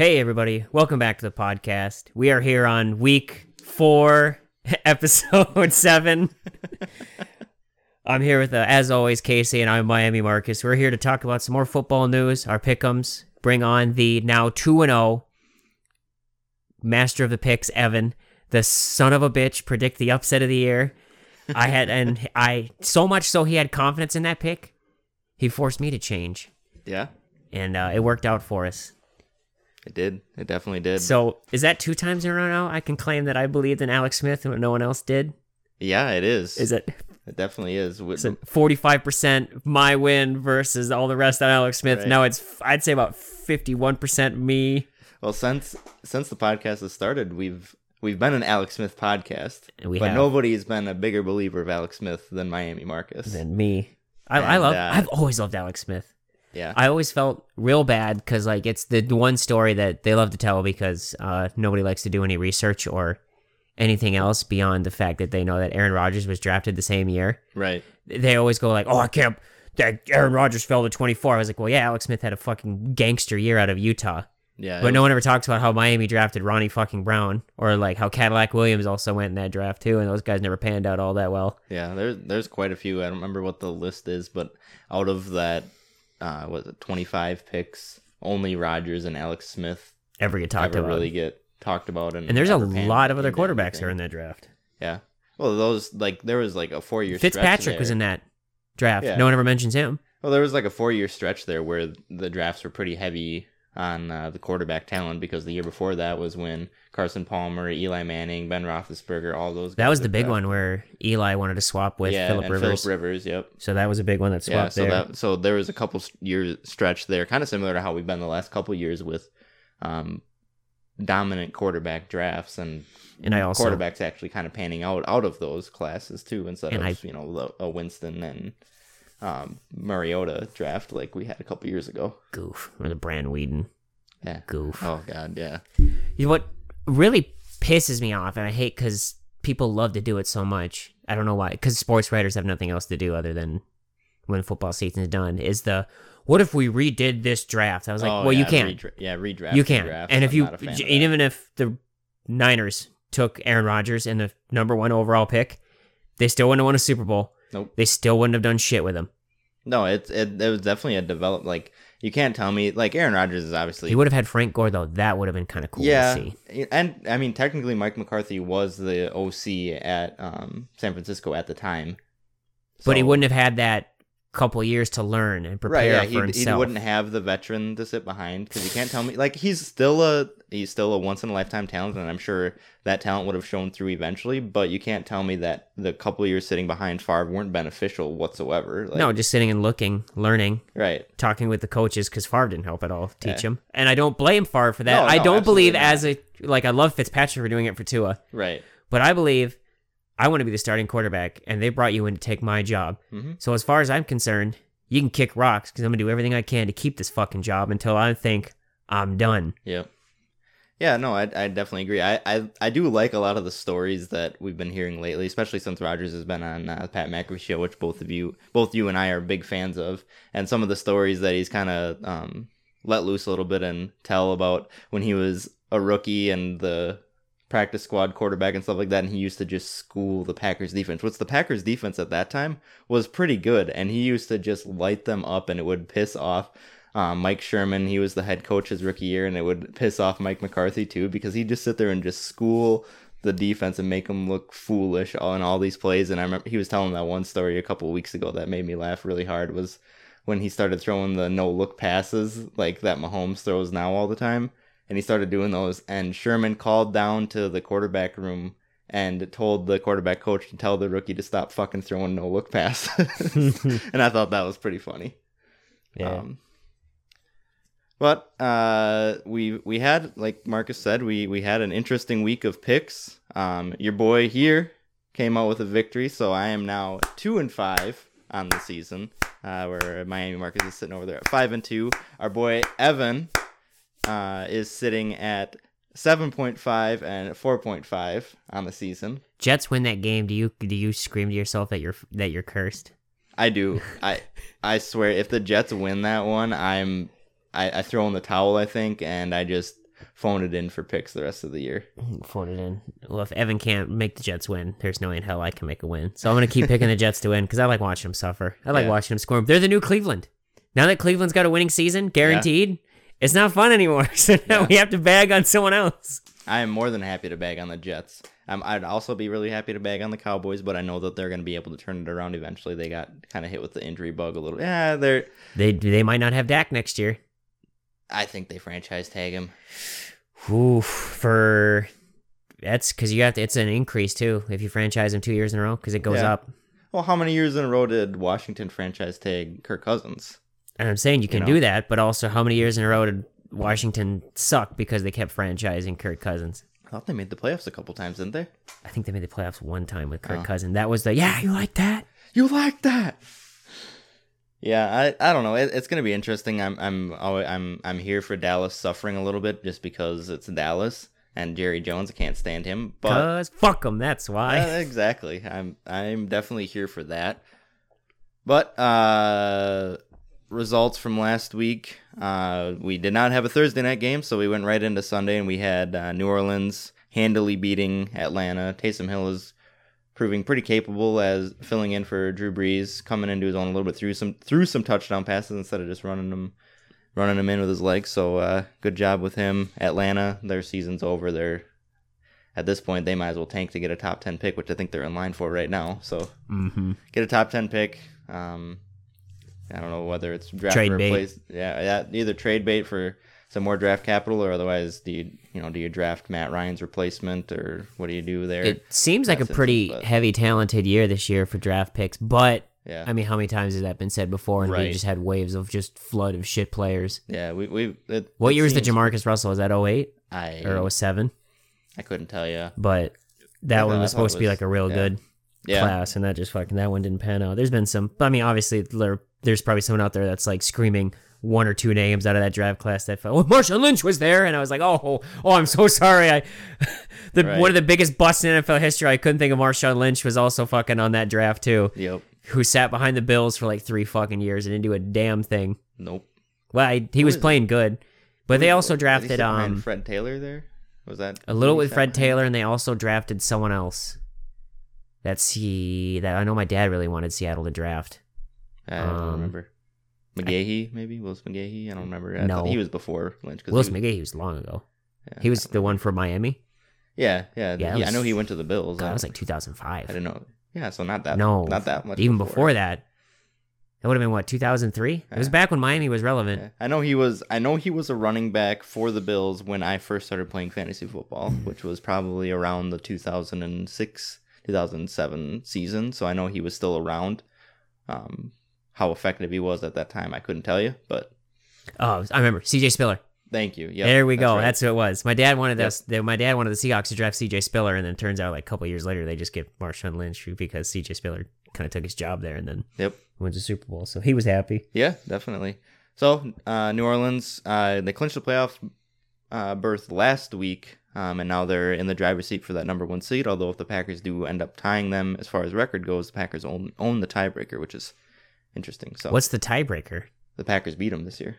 Hey, everybody. Welcome back to the podcast. We are here on week four, episode seven. I'm here with, uh, as always, Casey, and I'm Miami Marcus. We're here to talk about some more football news, our pickums, bring on the now 2 0 master of the picks, Evan, the son of a bitch, predict the upset of the year. I had, and I, so much so he had confidence in that pick, he forced me to change, Yeah, and uh, it worked out for us. It did. It definitely did. So is that two times in a row now? I can claim that I believed in Alex Smith and no one else did. yeah, it is. Is it It definitely is. With- forty five percent my win versus all the rest on Alex Smith? Right. Now it's I'd say about fifty one percent me. well, since since the podcast has started, we've we've been an Alex Smith podcast, We but have. nobody's been a bigger believer of Alex Smith than Miami Marcus. than me. I, I love. uh, I've always loved Alex Smith. Yeah, I always felt real bad because like it's the one story that they love to tell because uh, nobody likes to do any research or anything else beyond the fact that they know that Aaron Rodgers was drafted the same year. right. they always go like, "Oh, I can't." That Aaron Rodgers fell to 24. I was like, "Well, yeah, Alex Smith had a fucking gangster year out of Utah." Yeah, But no one ever talks about how Miami drafted Ronnie fucking Brown or like how Cadillac Williams also went in that draft too, and those guys never panned out all that well. Yeah, there's there's quite a few. I don't remember what the list is, but out of that, uh, was it 25 picks? Only Rodgers and Alex Smith Ever get talked ever about. really get talked about, and and there's a lot of other quarterbacks are in that draft. Yeah. Well, those like there was like a four year Fitzpatrick was in that draft. Yeah. No one ever mentions him. Well, there was like a four year stretch there where the drafts were pretty heavy on uh, the quarterback talent because the year before that was when Carson Palmer, Eli Manning, Ben Roethlisberger, all those. That was the big one where Eli wanted to swap with yeah, Philip Rivers. Philip Rivers, yep. So that was a big one that Yeah, swapped so there. that so there was a couple year stretch there, kind of similar to how we've been the last couple years with um, dominant quarterback drafts and And I also- quarterbacks actually kind of panning out out of those classes too, instead And of I- you know a Winston and um, Mariota draft like we had a couple years ago. Goof or the Brandon Weeden Yeah. goof. Oh God, yeah. You know what really pisses me off, and I hate because people love to do it so much. I don't know why. Because sports writers have nothing else to do other than when football season is done. Is the what if we redid this draft? I was like, Oh, well, you can't. redra- yeah, redraft. you can't. redraft. And if you not a fan of that. even if the Niners took Aaron Rodgers in the number one overall pick, they still wouldn't have won a Super Bowl. Nope. They still wouldn't have done shit with him. no, it's it, it was definitely a develop. Like you can't tell me like Aaron Rodgers is obviously He would have had Frank Gore though. That would have been kind of cool yeah, to see. and I mean technically Mike McCarthy was the OC at um, San Francisco at the time, But he wouldn't have had that couple years to learn and prepare right. Yeah, for he, he himself. wouldn't have the veteran to sit behind because you can't tell me like he's still a he's still a once in a lifetime talent, and I'm sure that talent would have shown through eventually. But you can't tell me that the couple years sitting behind Favre weren't beneficial whatsoever. Like, no, just sitting and looking, learning, right. talking with the coaches because Favre didn't help at all teach Yeah. him. And I don't blame Favre for that. No, I don't believe absolutely as a like I love Fitzpatrick for doing it for Tua, Right. but I believe I want to be the starting quarterback, and they brought you in to take my job. Mhm. So as far as I'm concerned, you can kick rocks because I'm gonna do everything I can to keep this fucking job until I think I'm done. Yep. Yeah, no, I, I definitely agree. I, I I do like a lot of the stories that we've been hearing lately, especially since Rodgers has been on uh, Pat McAfee show, which both of you, both you and I, are big fans of, and some of the stories that he's kind of um, let loose a little bit and tell about when he was a rookie and the practice squad quarterback and stuff like that, and he used to just school the Packers defense. What's the Packers defense at that time was pretty good, and he used to just light them up, and it would piss off um, Mike Sherman, he was the head coach his rookie year, and it would piss off Mike McCarthy too because he'd just sit there and just school the defense and make them look foolish on all these plays. And I remember he was telling that one story a couple weeks ago that made me laugh really hard was when he started throwing the no look passes like that Mahomes throws now all the time. And he started doing those, and Sherman called down to the quarterback room and told the quarterback coach to tell the rookie to stop fucking throwing no look passes. and I thought that was pretty funny. Yeah. Um, but uh, we we had like Marcus said we we had an interesting week of picks. Um, your boy here came out with a victory, so I am now two and five on the season. Uh, where Miami Marcus is sitting over there at five and two. Our boy Evan uh, is sitting at seven point five and four point five on the season. Jets win that game. Do you do you scream to yourself that you're that you're cursed? I do. I I swear, if the Jets win that one, I'm I, I throw in the towel. I think, and I just phone it in for picks the rest of the year. Phone it in. Well, if Evan can't make the Jets win, there's no way in hell I can make a win. So I'm gonna keep picking the Jets to win because I like watching them suffer. I like Yeah. watching them squirm. They're the new Cleveland. Now that Cleveland's got a winning season, guaranteed, it's not fun anymore. So now Yeah. we have to bag on someone else. I am more than happy to bag on the Jets. Um, I'd also be really happy to bag on the Cowboys, but I know that they're going to be able to turn it around eventually. They got kind of hit with the injury bug a little. Yeah, they're. They they might not have Dak next year. I think they franchise tag him. Oof, for that's because you have to. It's an increase too if you franchise him two years in a row because it goes Yeah. up. Well, how many years in a row did Washington franchise tag Kirk Cousins? And I'm saying you can know? do that, but also how many years in a row did Washington suck because they kept franchising Kirk Cousins? I thought they made the playoffs a couple times, didn't they? I think they made the playoffs one time with Kirk Oh. Cousins. That was the yeah, you like that? You like that? Yeah, I, I don't know. It, it's gonna be interesting. I'm I'm I'm I'm here for Dallas suffering a little bit just because it's Dallas and Jerry Jones. I can't stand him, but Cause fuck him. That's why. Uh, exactly. I'm I'm definitely here for that. But uh results from last week, uh we did not have a Thursday night game, so we went right into Sunday and we had uh, New Orleans handily beating Atlanta. Taysom Hill is proving pretty capable as filling in for Drew Brees, coming into his own a little bit through some through some touchdown passes instead of just running them running them in with his legs. So uh good job with him. Atlanta, their season's over. They're at this point they might as well tank to get a top 10 pick which i think they're in line for right now so mm-hmm. get a top 10 pick um i don't know whether it's draft Trade or bait. yeah, yeah either trade bait for some more draft capital or otherwise do you you know do you draft matt ryan's replacement or what do you do there It seems like a pretty but- heavy, talented year this year for draft picks, but yeah I mean, how many times has that been said before? And we just had waves of just flood of shit players. yeah we we it, What it year was the Jamarcus Russell? Was that 08 i or 07? i couldn't tell you But that I one was supposed it to be like a real yeah. good yeah class, and that just fucking that one didn't pan out. There's been some, I mean, obviously there, there's probably someone out there that's like screaming one or two names out of that draft class that fell. Oh, Marshawn Lynch was there, and I was like, oh, oh, I'm so sorry. I, the Right. one of the biggest busts in NFL history. I couldn't think of Marshawn Lynch was also fucking on that draft too, yep who sat behind the Bills for like three fucking years and didn't do a damn thing. nope Well, I, he was playing good, but they also drafted um fred taylor there was that a little with Fred? Taylor, and they also drafted someone else. That's he that I know my dad really wanted Seattle to draft. I don't Um, remember. McGahee, maybe Willis McGahee. I don't remember. I No. he was before Lynch. Willis he was, McGahee was long ago. yeah, He was the know. one for Miami. Yeah, yeah. Yeah, that I know he went to the Bills. God, I, that was like 2005. I didn't know. Yeah, so not that. no, not that much. Even before, that, that would have been what 2003. It was back when Miami was relevant. Yeah. I know he was. I know he was a running back for the Bills when I first started playing fantasy football, which was probably around the 2006, 2007 season. So I know he was still around. Um, how effective he was at that time, I couldn't tell you, but Oh, I remember CJ Spiller. thank you. Yeah, there we go. right. That's who it was. My dad wanted Yep. the- My dad wanted the Seahawks to draft CJ Spiller, and then it turns out like a couple years later they just get Marshawn Lynch because CJ Spiller kind of took his job there and then Yep. wins the Super Bowl. So he was happy. Yeah, definitely. So, uh, New Orleans, uh, they clinched the playoff uh, berth last week, um, and now they're in the driver's seat for that number one seed. Although, if the Packers do end up tying them as far as record goes, the Packers own, own the tiebreaker, which is interesting. So, What's the tiebreaker? the Packers beat them this year.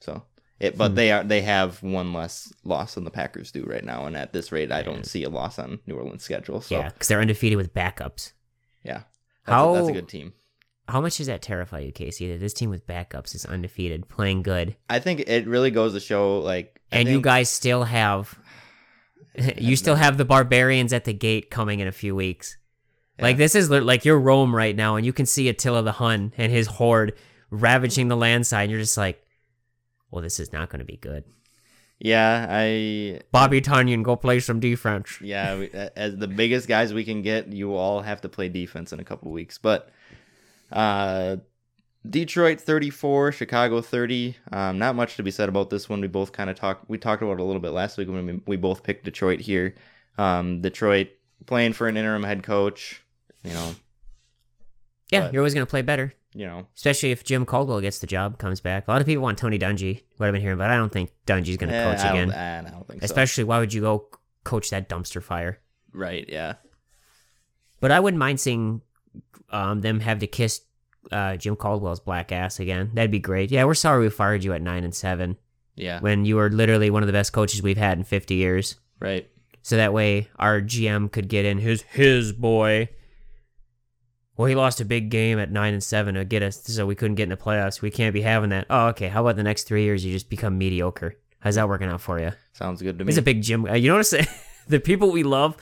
So, it, but Hmm. they are they have one less loss than the Packers do right now, and at this rate, I don't see a loss on New Orleans' schedule. So, Yeah, because they're undefeated with backups. yeah, that's, How- a, that's a good team. How much does that terrify you, Casey? That this team with backups is undefeated, playing good, I think it really goes to show like, I and you guys still have, you still have the barbarians at the gate coming in a few weeks. Like this is like you're Rome right now, and you can see Attila the Hun and his horde ravaging the land side. And you're just like, well, this is not going to be good. Yeah, I Bobby Tonyan, go play some defense. yeah, we, as the biggest guys we can get, you all have to play defense in a couple weeks. But uh Detroit 34, Chicago 30. Um, not much to be said about this one. We both kind of talked. We talked about it a little bit last week when we, we both picked Detroit here. Um, Detroit playing for an interim head coach. You know, Yeah, But- you're always going to play better, you know, especially if Jim Caldwell gets the job, comes back. A lot of people want Tony Dungy, what I've been hearing, but I don't think Dungy's going to eh, coach I again. I don't think so. Especially, why would you go coach that dumpster fire? Right? Yeah. But I wouldn't mind seeing um, them have to kiss uh, Jim Caldwell's black ass again. That'd be great. Yeah, we're sorry we fired you at nine and seven. Yeah. when you were literally one of the best coaches we've had in 50 years. Right. So that way our GM could get in his his boy. Well, he lost a big game at nine and seven to get us, so we couldn't get in the playoffs. We can't be having that. Oh, okay. How about the next three years you just become mediocre? How's that working out for you? Sounds good to me. He's a big gym. Uh, you notice the people we love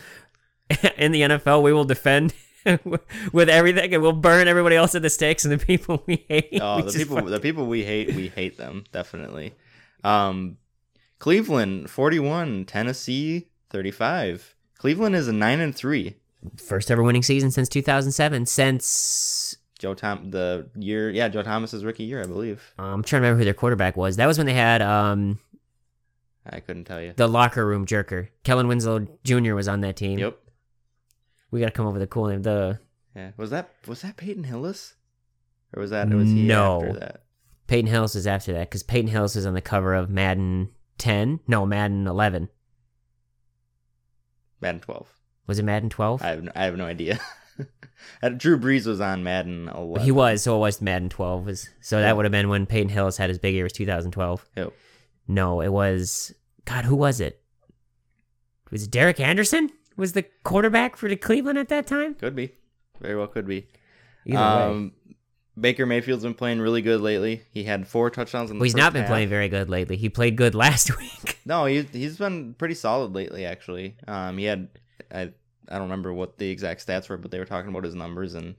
in the NFL, we will defend with everything, and we'll burn everybody else at the stakes. And the people we hate, Oh, we the people the people we hate, we hate them definitely. Um, Cleveland 41, Tennessee 35. Cleveland is a 9 and 3. First ever winning season since 2007. Since Joe Tom the year, yeah, Joe Thomas's rookie year, I believe. um, I'm trying to remember who their quarterback was. That was when they had um, I couldn't tell you. the locker room jerker. Kellen Winslow Jr. was on that team. Yep. We got to come up with a cool name. The Yeah. Was that was that Peyton Hillis? Or was that was he No. after that? Peyton Hillis is after that because Peyton Hillis is on the cover of Madden 10. No, Madden 11. Madden 12. Was it Madden 12? I have no, I have no idea. Drew Brees was on Madden 11. He was, so it was Madden 12. Was so Yeah. that would have been when Peyton Hillis had his big year. Was 2012? Yep. No, it was. God, who was it? Was it Derek Anderson? Was the quarterback for the Cleveland at that time? Could be. Very well could be. Either way. Um, Baker Mayfield's been playing really good lately. He had four touchdowns in the Well, he's not been half. playing very good lately. He played good last week. No, he he's been pretty solid lately. Actually, um, he had I I don't remember what the exact stats were, but they were talking about his numbers, and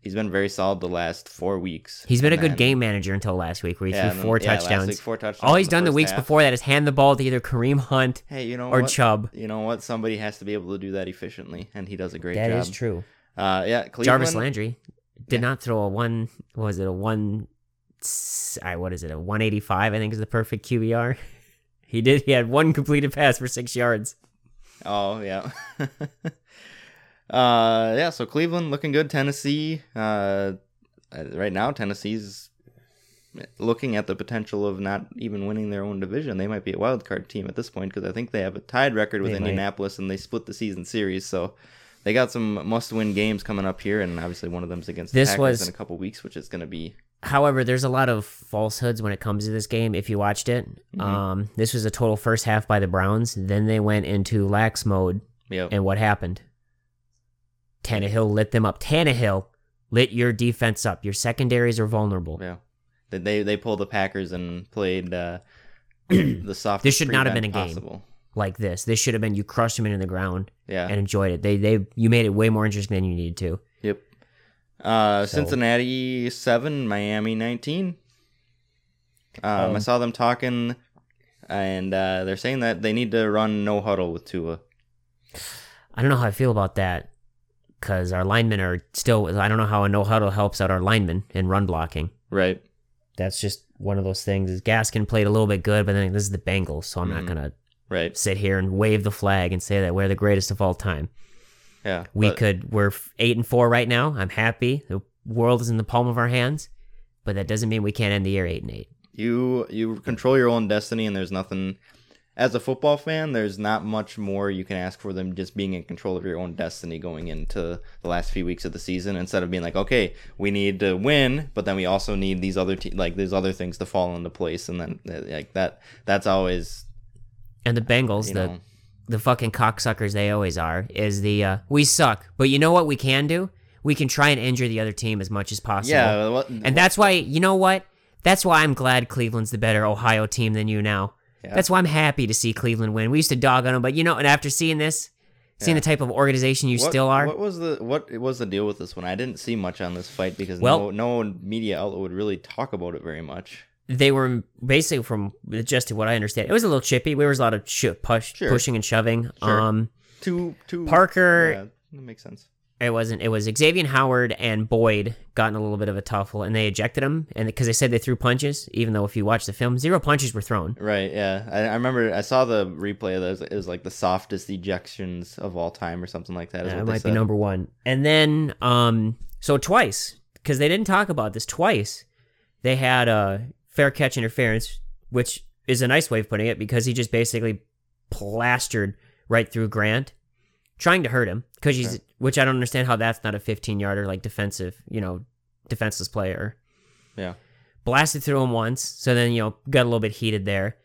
he's been very solid the last four weeks. He's been a good then- game manager until last week, where he yeah, threw four then- yeah, touchdowns. week, four touchdowns. All he's done the weeks half. before that is hand the ball to either Kareem Hunt Hey, you know or what? Chubb. You know what? Somebody has to be able to do that efficiently, and he does a great That job. is true. Uh, yeah, Cleveland. Jarvis Landry did Yeah. not throw a one. What was it a one? I what is it a one eighty five? I think is the perfect QBR. He did. He had one completed pass for six yards. Oh yeah. uh, yeah. So Cleveland looking good. Tennessee. Uh, uh, right now Tennessee's looking at the potential of not even winning their own division. They might be a wild card team at this point because I think they have a tied record with They might. Indianapolis and they split the season series. So. They got some must-win games coming up here, and obviously one of them's against the This Packers was- in a couple weeks, which is going to be However, there's a lot of falsehoods when it comes to this game. If you watched it, Mhm. um, this was a total first half by the Browns. Then they went into lax mode, yeah. and what happened? Tannehill lit them up. Tannehill lit your defense up. Your secondaries are vulnerable. Yeah, they they, pulled the Packers and played uh, the soft. This should not have been a game. Like this, this should have been you crushed them into the ground Yeah. and enjoyed it. They they you made it way more interesting than you needed to. Uh, So- Cincinnati seven, Miami nineteen. Um, I Um, saw them talking, and uh, they're saying that they need to run no huddle with Tua. I don't know how I feel about that because our linemen are still. I don't know how a no huddle helps out our linemen in run blocking. Right. That's just one of those things. Is Gaskin played a little bit good, but then this is the Bengals, so I'm Mhm. not gonna Right. sit here and wave the flag and say that we're the greatest of all time. Yeah. We but- could. We're eight and four right now. I'm happy. The world is in the palm of our hands, but that doesn't mean we can't end the year eight and eight. you you control your own destiny, and there's nothing. As a football fan, there's not much more you can ask for them just being in control of your own destiny going into the last few weeks of the season instead of being like, okay, we need to win, but then we also need these other te- like these other things to fall into place, and then uh, like that. That's always And the Bengals, the know the fucking cocksuckers they always are, is the uh, we suck. But you know what we can do? We can try and injure the other team as much as possible. yeah. What, And that's why, you know what? That's why I'm glad Cleveland's the better Ohio team than you now. Yeah. That's why I'm happy to see Cleveland win. We used to dog on them, but you know, and after seeing this, seeing Yeah. the type of organization you what, still are, What was the what was the deal with this one? I didn't see much on this fight because Well- no no media outlet would really talk about it very much. They were basically from just to what I understand. It was a little chippy. There was a lot of sh- push, Sure. pushing and shoving. Sure. Um, Two two Parker, Yeah, that makes sense. it wasn't. It was Xavier Howard and Boyd got in a little bit of a tuffle, and they ejected him, and because they said they threw punches, even though if you watch the film, zero punches were thrown. Right, yeah. I, I remember I saw the replay of those. It was like the softest ejections of all time or something like that. Is That might be number one. And then, um, so twice because they didn't talk about this twice, they had a fair catch interference, which is a nice way of putting it because he just basically plastered right through Grant, trying to hurt him because he's, which I don't understand how that's not a 15 yarder like defensive, you know, defenseless player. Yeah. Blasted through him once, so then you know got a little bit heated there.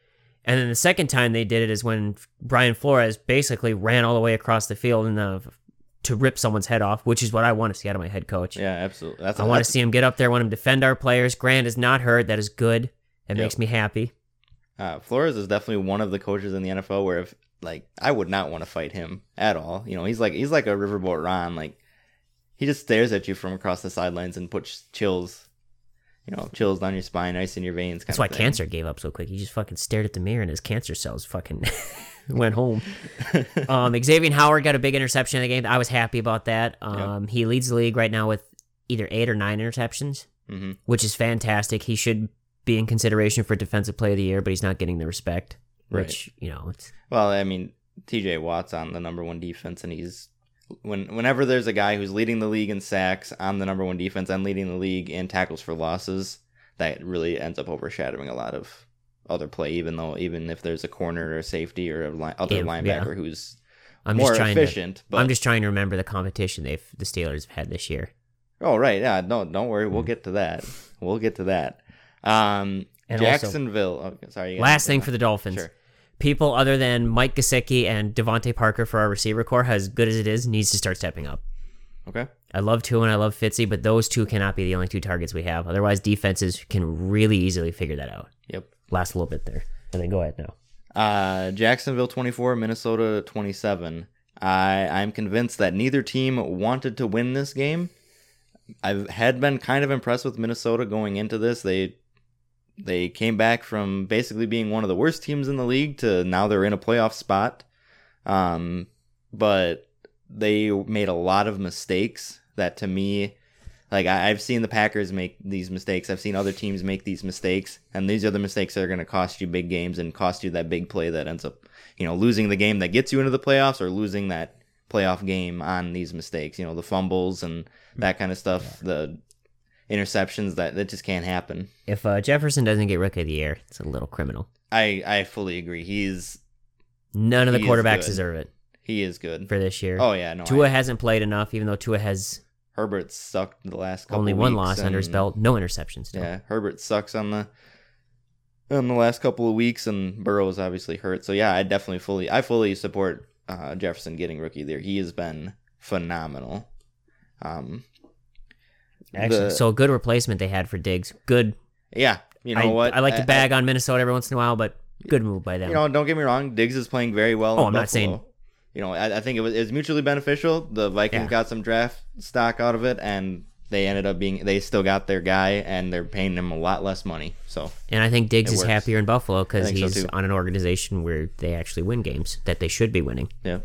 And then the second time they did it is when Brian Flores basically ran all the way across the field and uh, to rip someone's head off, which is what I want to see out of my head coach. Yeah, absolutely. That's I want to see him get up there, want him to defend our players. Grant is not hurt. That is good. It Yep. makes me happy. Uh, Flores is definitely one of the coaches in the NFL where if like I would not want to fight him at all. You know, he's like he's like a riverboat Ron. Like he just stares at you from across the sidelines and puts chills, you know, chills down your spine, ice in your veins. That's why cancer gave up so quick. He just fucking stared at the mirror and his cancer cells fucking went home. um, Xavier Howard got a big interception in the game. I was happy about that. Um, He leads the league right now with either eight or nine interceptions, hmm which is fantastic. He should be in consideration for defensive play of the year, but he's not getting the respect. Which you know, it's Well, I mean, T.J. Watt's on the number one defense, and he's when whenever there's a guy who's leading the league in sacks on the number one defense and leading the league in tackles for losses, that really ends up overshadowing a lot of other play. Even though even if there's a corner or a safety or a li- other Yeah, linebacker yeah. who's I'm more just trying to. efficient, but I'm just trying to remember the competition they've the Steelers have had this year. oh right, yeah, no, don't worry, we'll get to that. We'll get to that. Um, And also- Jacksonville. oh, sorry. Last thing for the Dolphins. Sure. People other than Mike Gesicki and DeVante Parker for our receiver core, as good as it is, needs to start stepping up. Okay. I love two and I love Fitzy, but those two cannot be the only two targets we have. Otherwise, defenses can really easily figure that out. Yep. Last little bit there. And then go ahead now. Uh, Jacksonville 24, Minnesota 27. I I'm convinced that neither team wanted to win this game. I had been kind of impressed with Minnesota going into this. They they came back from basically being one of the worst teams in the league to now they're in a playoff spot. Um, but they made a lot of mistakes that to me like I, I've seen the Packers make these mistakes. I've seen other teams make these mistakes, and these are the mistakes that are going to cost you big games and cost you that big play that ends up, you know, losing the game that gets you into the playoffs or losing that playoff game on these mistakes. You know, the fumbles and that kind of stuff, the interceptions that that just can't happen. If uh, Jefferson doesn't get Rookie of the Year, it's a little criminal. I I fully agree. He's None of the He quarterbacks deserve it he is good. for this year. Oh yeah, no. Tua hasn't played enough, even though Tua has Herbert sucked the last couple only one weeks, loss under his belt, no interceptions. Still. Yeah, Herbert sucks on the on the last couple of weeks, and Burrow's obviously hurt. So yeah, I definitely fully I fully support uh, Jefferson getting rookie there. He has been phenomenal. Um, Actually, the- so a good replacement they had for Diggs. Good. yeah, you know I, what? I like to I- bag on Minnesota every once in a while, but good move by them. You know, don't get me wrong. Diggs is playing very well. Oh, I'm not saying- You know, I, I think it was, it was mutually beneficial. The Vikings Yeah. got some draft stock out of it, and they ended up being they still got their guy, and they're paying him a lot less money. So and I think Diggs is works. happier in Buffalo because think so, he's on an organization where they actually win games that they should be winning. yeah.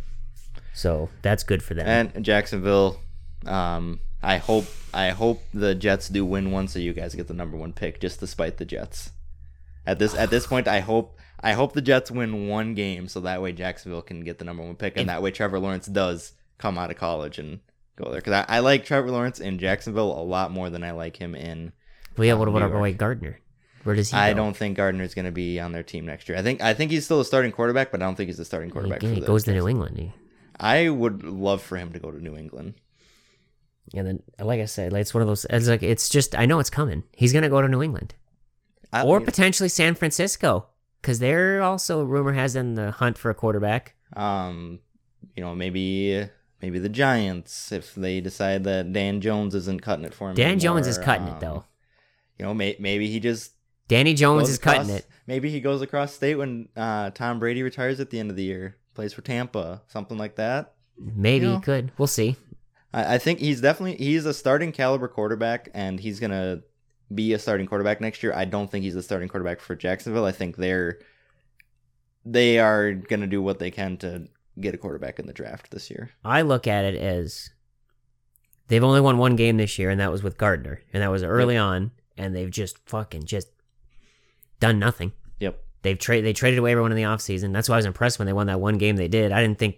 So that's good for them. And Jacksonville, um, I hope I hope the Jets do win one, so you guys get the number one pick, just despite the Jets. At this at this point, I hope I hope the Jets win one game, so that way Jacksonville can get the number one pick, and If- that way Trevor Lawrence does come out of college and go there. Because I, I like Trevor Lawrence in Jacksonville a lot more than I like him in. well, yeah, what about our boy Gardner? Where does he I go? don't think Gardner's going to be on their team next year. I think I think he's still a starting quarterback, but I don't think he's a starting He, quarterback. he for the goes to New England. He, I would love for him to go to New England. and then, like I said, like, it's one of those. It's like it's just. I know it's coming. He's gonna go to New England I, or potentially San Francisco because they're also rumor has in the hunt for a quarterback. um, you know, maybe maybe the Giants if they decide that Dan Jones isn't cutting it for him. Dan Jones is cutting um, it though. You know, may, maybe he just Danny Jones is cutting it. Maybe he goes across state when uh, Tom Brady retires at the end of the year, plays for Tampa, something like that. Maybe you he could. We'll see. I, I think he's definitely he's a starting caliber quarterback, and he's gonna be a starting quarterback next year. I don't think he's a starting quarterback for Jacksonville. I think they're they are gonna do what they can to get a quarterback in the draft this year. I look at it as they've only won one game this year, and that was with Gardner, and that was early on, and they've just fucking just done nothing. Yep. They've trade they traded away everyone in the offseason. That's why I was impressed when they won that one game they did. I didn't think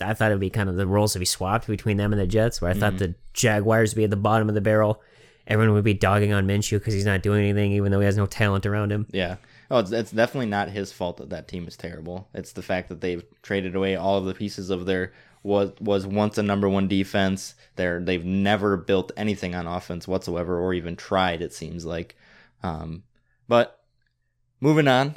I thought it would be kind of the roles to be swapped between them and the Jets, where I thought Mhm. the Jaguars would be at the bottom of the barrel. Everyone would be dogging on Minshew because he's not doing anything, even though he has no talent around him. Yeah. Oh, it's, it's definitely not his fault that that team is terrible. It's the fact that they've traded away all of the pieces of their was was once a number one defense. They're they've never built anything on offense whatsoever, or even tried. It seems like. Um, but moving on,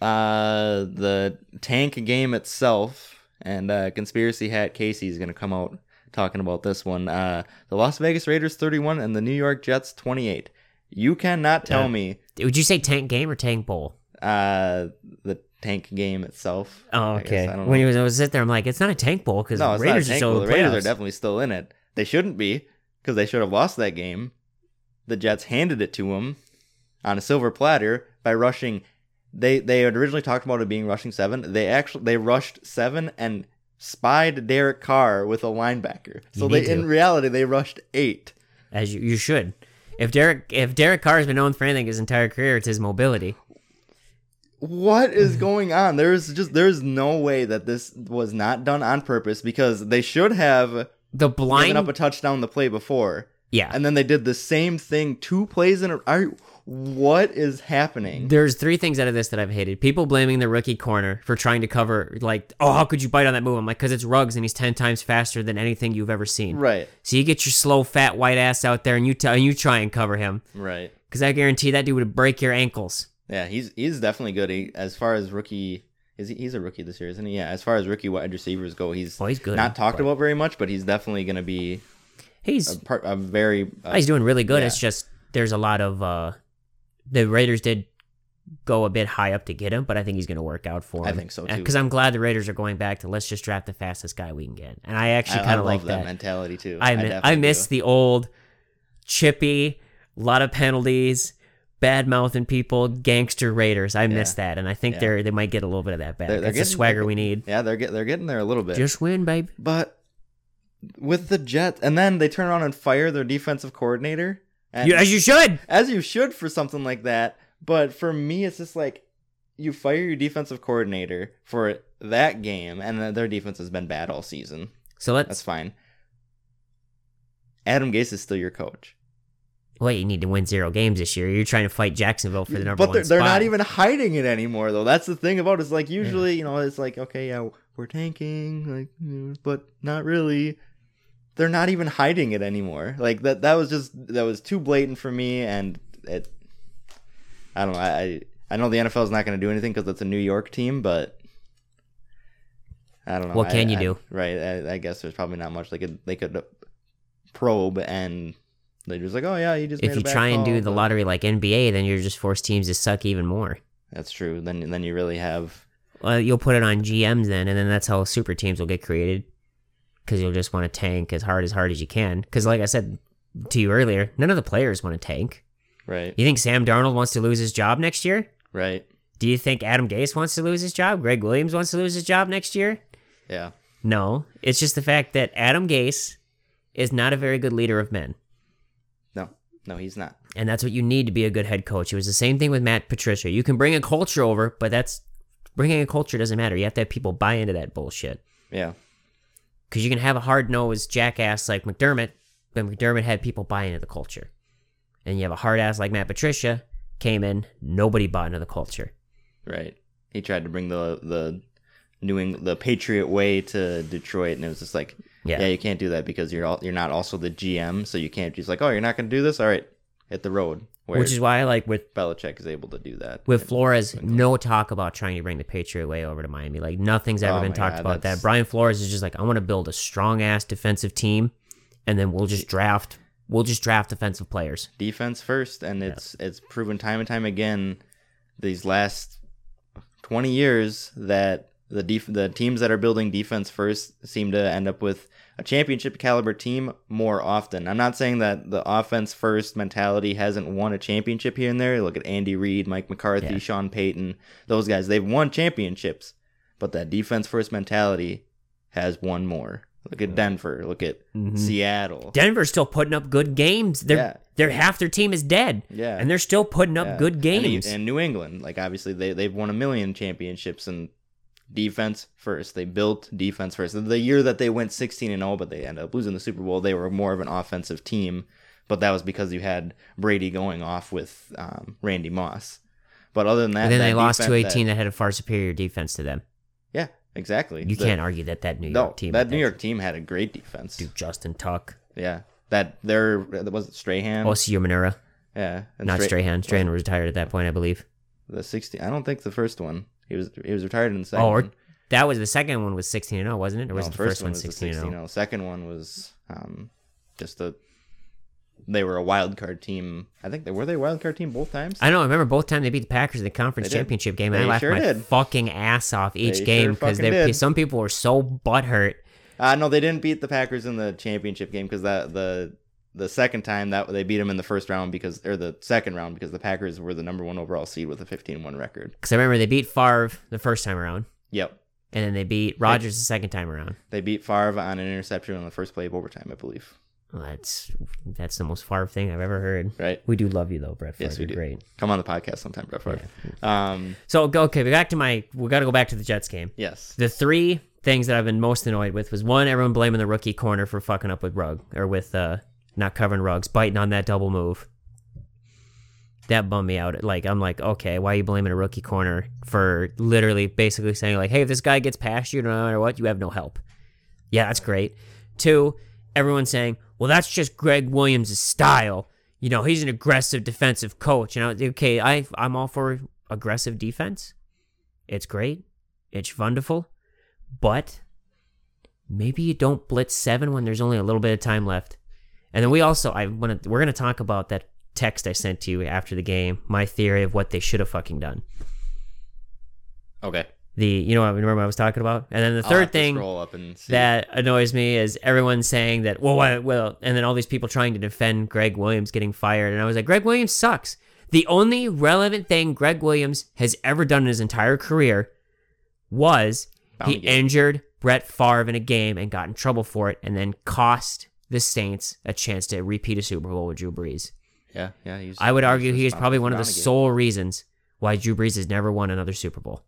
uh, the tank game itself, and uh, conspiracy hat Casey is gonna come out talking about this one. Uh, the Las Vegas Raiders 31 and the New York Jets 28. You cannot tell Yeah. me Would you say tank game or tank bowl? uh, the tank game itself. Oh, okay. I don't When was, I was sit there, I'm like, it's not a tank bowl because no, Raiders are still Well, in the the Raiders are definitely still in it. They shouldn't be because they should have lost that game. The Jets handed it to them on a silver platter by rushing. They they had originally talked about it being rushing seven. They actually they rushed seven and spied Derek Carr with a linebacker. So they to. in reality they rushed eight. as you, you should. If Derek if Derek Carr has been known for anything his entire career, it's his mobility. What is going on? There's just there's no way that this was not done on purpose because they should have The given blind, up a touchdown the play before. yeah. and then they did the same thing two plays in a are what is happening There's three things out of this that I've hated. People blaming the rookie corner for trying to cover, like, oh, how could you bite on that move? I'm like, because it's Ruggs and he's ten times faster than anything you've ever seen. right So you get your slow, fat, white ass out there and you t- and you try and cover him, right because I guarantee that dude would break your ankles. yeah he's he's definitely good he, as far as rookie is he, he's a rookie this year isn't he yeah as far as rookie wide receivers go he's Well, he's good. not talked but about very much but he's definitely going to be He's a part a very uh, he's doing really good. yeah. It's just there's a lot of uh, the Raiders did go a bit high up to get him, but I think he's going to work out for him. I think so, too. Because I'm glad the Raiders are going back to let's just draft the fastest guy we can get, and I I, actually kind of like that, that. mentality too I mi- I, definitely miss do. the old chippy, a lot of penalties, bad mouthing people, gangster Raiders. I miss that, and I think Yeah. they're they might get a little bit of that back. They're- they're That's the swagger we need. yeah they're get, they're getting there a little bit Just win, babe. but with the Jets and then they turn around and fire their defensive coordinator and- You, as you should. as you should for something like that. But for me, it's just like you fire your defensive coordinator for that game, and their defense has been bad all season. So let's That's fine. Adam Gase is still your coach, wait. You need to win zero games this year. You're trying to fight Jacksonville for the number but one they're, they're not even hiding it anymore, though. That's the thing about it. It's like usually, you know, it's like okay, yeah, we're tanking, like, but not really. They're not even hiding it anymore. Like that. That was just that was too blatant for me, and it. I don't know. I I, know the NFL is not going to do anything because it's a New York team, but I don't know. What can I- you I- do? Right. I, I guess there's probably not much they could they could probe, and they're just like, oh yeah, you just. if you try and do the lottery like NBA, then you're just force teams to suck even more. That's true. Then then you really have Well, you'll put it on GMs then, and then that's how super teams will get created. Because you'll just want to tank as hard as hard as you can. Because, like I said to you earlier, none of the players want to tank. right, You think Sam Darnold wants to lose his job next year? right, Do you think Adam Gase wants to lose his job? Gregg Williams wants to lose his job next year? yeah, No. It's just the fact that Adam Gase is not a very good leader of men. no, no, he's not. And that's what you need to be a good head coach. It was the same thing with Matt Patricia. You can bring a culture over, but that's bringing a culture doesn't matter. You have to have people buy into that bullshit. Yeah, Because you can have a hard nosed jackass like McDermott, but McDermott had people buy into the culture. And you have a hard ass like Matt Patricia, came in, nobody bought into the culture. right. He tried to bring the the New England the Patriot way to Detroit, and it was just like, Yeah. yeah, you can't do that because you're all, you're not also the GM, so you can't just like, oh, you're not going to do this. All right, hit the road. Which is why I like with Belichick is able to do that with Flores, no talk about trying to bring the Patriot way over to Miami. Like nothing's ever Oh been talked God, about that. Brian Flores is just like, I want to build a strong ass defensive team, and then we'll just draft we'll just draft defensive players. defense first, and it's it's proven time and time again these last twenty years that the def- the teams that are building defense first seem to end up with a championship caliber team more often. I'm not saying that the offense first mentality hasn't won a championship here and there. Look at Andy Reid, Mike McCarthy, Yeah. Sean Payton, those guys. They've won championships, but that defense first mentality has won more. Look at Denver. Look at Mhm. Seattle. Denver's still putting up good games. They're Yeah. they're half their team is dead. Yeah. And they're still putting up Yeah. good And games. And, New England, like obviously they they've won a million championships and defense first. They built defense first. The year that they went 16 and 0, but they ended up losing the Super Bowl, they were more of an offensive team, but that was because you had Brady going off with um, Randy Moss. But other than that, and then that they lost to a team that had a far superior defense to them. yeah, exactly. You The- can't argue that that New No, York team that had New York team had a great defense. dude Justin Tuck, Yeah, that there was it Strahan. Osi Umenyiora, yeah, not Stra- Strahan. Strahan was retired at that point, I believe. The 60. I don't think the first one. He was he was retired in the second. Oh, or one. that was the second one was 16 and 0, wasn't it? Or was No, the first, one the 16 and 0? Second one was um, just a. They were a wild card team. I think they were they a wild card team both times. I know. I remember both times they beat the Packers in the conference championship game, and I They laughed sure my did. fucking ass off each They game because did. some people were so butthurt. Uh, no, they didn't beat the Packers in the championship game because that the the second time that they beat them in the first round because or the second round because the Packers were the number one overall seed with a 15-1 record. Because I remember they beat Favre the first time around, Yep, and then they beat Rodgers the second time around. they beat Favre on an interception on the first play of overtime, I believe. Well, that's that's the most Favre thing I've ever heard. Right? We do love you though, Brett. Favre. Yes, we do. Great. Come on the podcast sometime, Brett Favre. Um, So go okay. Back to my. We got to go back to the Jets game. yes, The three things that I've been most annoyed with was one, everyone blaming the rookie corner for fucking up with rug or with uh not covering Ruggs, biting on that double move. That bummed me out. Like I'm like, okay, why are you blaming a rookie corner for literally basically saying like, hey, if this guy gets past you, no matter what, you have no help. Yeah, that's great. Two, everyone's saying, well, that's just Gregg Williams' style. You know, he's an aggressive defensive coach. You know, okay, I I'm all for aggressive defense. It's great. It's wonderful. But maybe you don't blitz seven when there's only a little bit of time left. And then we also I want to we're gonna talk about that text I sent to you after the game. My theory of what they should have fucking done. okay. The you know what remember what I was talking about. And then the I'll third thing that annoys me is everyone saying that well why, well and then all these people trying to defend Gregg Williams getting fired and I was like Gregg Williams sucks. The only relevant thing Gregg Williams has ever done in his entire career was Bound he injured Brett Favre in a game and got in trouble for it and then cost the Saints a chance to repeat a Super Bowl with Drew Brees. yeah, yeah. He's, I would argue he is probably one of the sole reasons why Drew Brees has never won another Super Bowl.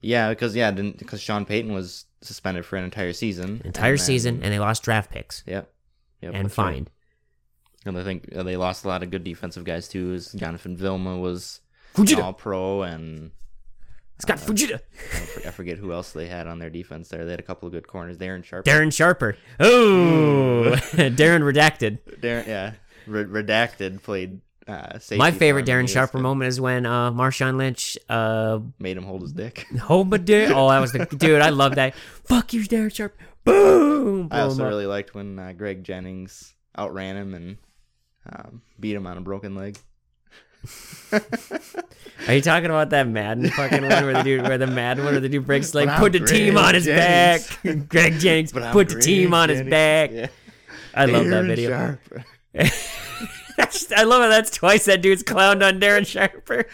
Yeah, because yeah, didn't because Sean Payton was suspended for an entire season. Entire and then- season and they lost draft picks Yep. Yep, and that's right. fined. And I think uh, they lost a lot of good defensive guys too. As Jonathan Vilma was all pro, and Scott Fujita. I for- I forget who else they had on their defense there. They had a couple of good corners. Darren Sharp. Darren Sharper. Oh, Darren redacted. Darren, yeah, Re- redacted played. Uh, safety My favorite Darren Sharper moment is when uh, Marshawn Lynch uh, made him hold his dick. Oh, but dude, oh, that was the dude. I love that. Fuck you, Darren Sharp. Boom. I also really liked when uh, Greg Jennings outran him and um, beat him on a broken leg. Are you talking about that Madden fucking one where the dude, where the Madden one where the dude breaks like put the team on his Jennings. back. Greg Jennings put the Greg team on his back. Yeah. I love that video. I love how that's twice that dude's clowned on Darren Sharper.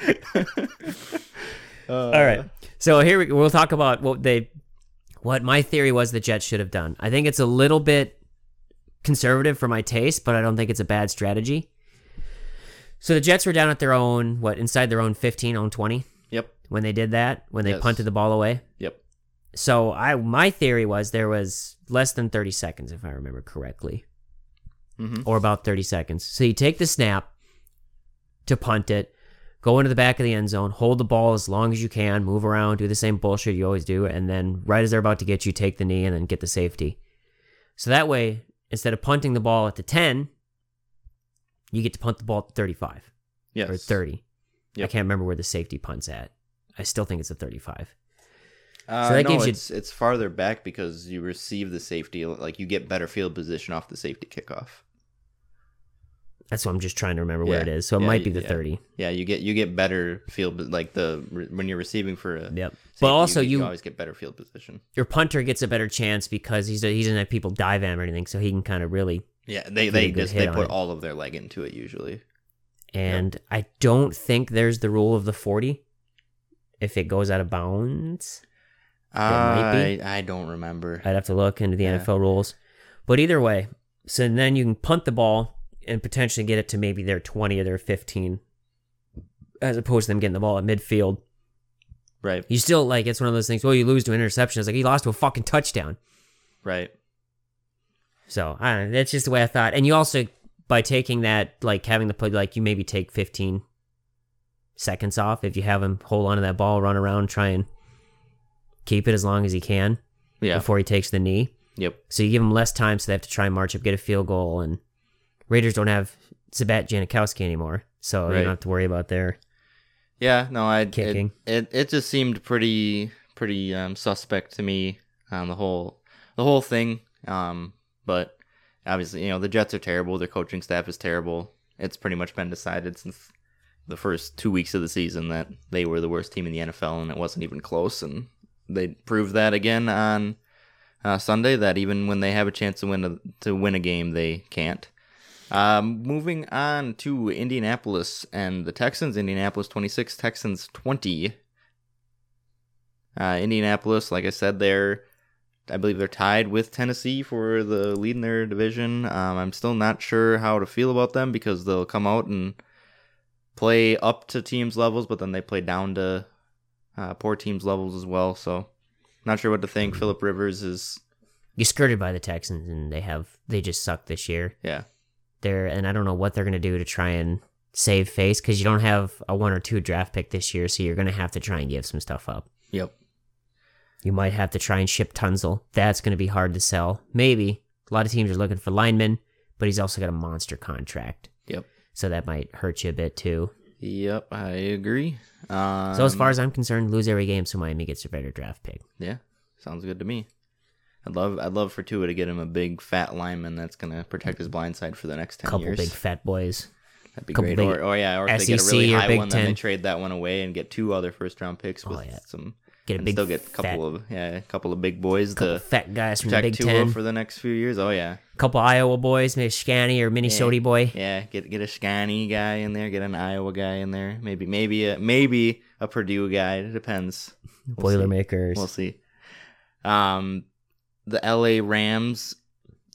Uh, All right. So here we, we'll talk about what they, what my theory was the Jets should have done. I think it's a little bit conservative for my taste, but I don't think it's a bad strategy. So the Jets were down at their own, what, inside their own 15, own 20 Yep. when they did that, when they Yes. punted the ball away. Yep. So I, my theory was there was less than 30 seconds, if I remember correctly, Mhm. or about 30 seconds. So you take the snap to punt it, go into the back of the end zone, hold the ball as long as you can, move around, do the same bullshit you always do, and then right as they're about to get you, take the knee and then get the safety. So that way, instead of punting the ball at the 10, you get to punt the ball at 35 Yes. or 30. I can't remember where the safety punt's at. I still think it's a 35. Uh, So that no, gives you- it's it's farther back because you receive the safety, like you get better field position off the safety kickoff. That's what I'm just trying to remember where it is. So it Yeah, might be the yeah. 30. Yeah, you get you get better field like the when you're receiving for a Yep. safety, But also get- you, always get better field position. your punter gets a better chance because he's he doesn't have people dive him or anything, so he can kind of really. Yeah, they they just they put all of their leg into it usually. And I don't think there's the rule of the 40 if it goes out of bounds. be. I I don't remember. I'd have to look into the Yeah. NFL rules. But either way, so then you can punt the ball and potentially get it to maybe their 20 or their 15 as opposed to them getting the ball at midfield. Right, You still like it's one of those things. Well, you lose to an interception. It's like he lost to a fucking touchdown. right. So I don't know. That's just the way I thought. And you also by taking that, like having the play, like you maybe take 15 seconds off if you have him hold onto that ball, run around, try and keep it as long as he can Yeah. before he takes the knee. Yep. So you give him less time, so they have to try and march up, get a field goal, and Raiders don't have Sebastian Janikowski anymore, so you don't have to worry about their. Yeah, no, I Kicking. It, it it just seemed pretty pretty um, suspect to me on the whole the whole thing. Um, but obviously, you know, the Jets are terrible. Their coaching staff is terrible. It's pretty much been decided since the first two weeks of the season that they were the worst team in the NFL, and it wasn't even close. And they proved that again on uh, Sunday. That even when they have a chance to win a, to win a game, they can't. Um, moving on to Indianapolis and the Texans. Indianapolis 26, Texans 20. Uh, Indianapolis, like I said, they're, I believe they're tied with Tennessee for the lead in their division. Um, I'm still not sure how to feel about them because they'll come out and play up to teams' levels, but then they play down to uh, poor teams' levels as well. So, not sure what to think. Philip Rivers is, You skirted by the Texans, and they have they just suck this year. yeah, They're and I don't know what they're gonna do to try and save face because you don't have a one or two draft pick this year, so you're gonna have to try and give some stuff up. yep, You might have to try and ship Tunsil. That's gonna be hard to sell. Maybe a lot of teams are looking for linemen, but he's also got a monster contract, yep, so that might hurt you a bit too. yep. I agree. Um, So as far as I'm concerned, lose every game so Miami gets a better draft pick. Yeah, sounds good to me. I'd love I'd love for Tua to get him a big fat lineman that's gonna protect his blind side for the next ten Couple years. big fat boys. That'd be couple great. Or, or yeah, or if they get a really high one, then they trade that one away and get two other first round picks with Oh, yeah. some Get a and big still get a fat, couple of yeah, a couple of big boys couple to fat guys from the Big Ten. for the next few years. Oh yeah, a couple Iowa boys, maybe Scanny or Minnesota boy. yeah. Get get a Scotty guy in there, get an Iowa guy in there, maybe maybe a maybe a Purdue guy. It depends. We'll see. Boilermakers. We'll see. Um, the LA Rams,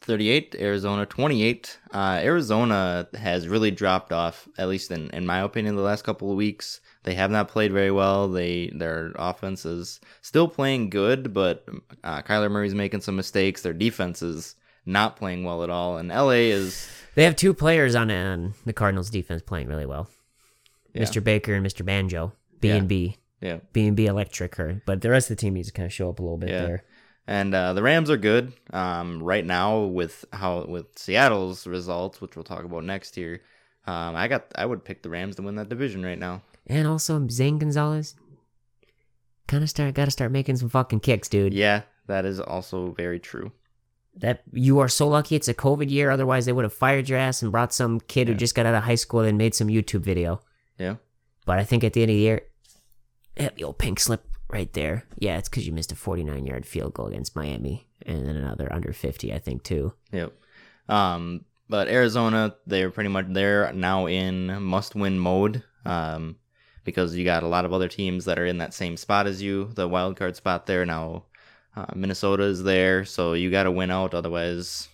thirty-eight. Arizona, twenty-eight. Uh, Arizona has really dropped off, at least in, in my opinion, the last couple of weeks. They have not played very well. They their offense is still playing good, but uh, Kyler Murray's making some mistakes. Their defense is not playing well at all, and LA is They have two players on, on the Cardinals defense playing really well. Yeah. Mr. Baker and Mr. Banjo. B and B. yeah B and B electric her. But the rest of the team needs to kind of show up a little bit Yeah. there. And uh, the Rams are good um, right now with how with Seattle's results, which we'll talk about next year. Um, I got I would pick the Rams to win that division right now. And also Zane Gonzalez. Kind of start gotta start making some fucking kicks, dude. Yeah, that is also very true. That you are so lucky it's a COVID year, otherwise they would have fired your ass and brought some kid who just got out of high school and made some YouTube video. Yeah, But I think at the end of the year, yeah, the old pink slip right there. Yeah, it's because you missed a 49 yard field goal against Miami and then another under 50, I think, too. yep. Um, but Arizona, they're pretty much they're now in must win mode. Um, because you got a lot of other teams that are in that same spot as you, the wild card spot there now. Uh, Minnesota is there, so you got to win out, otherwise,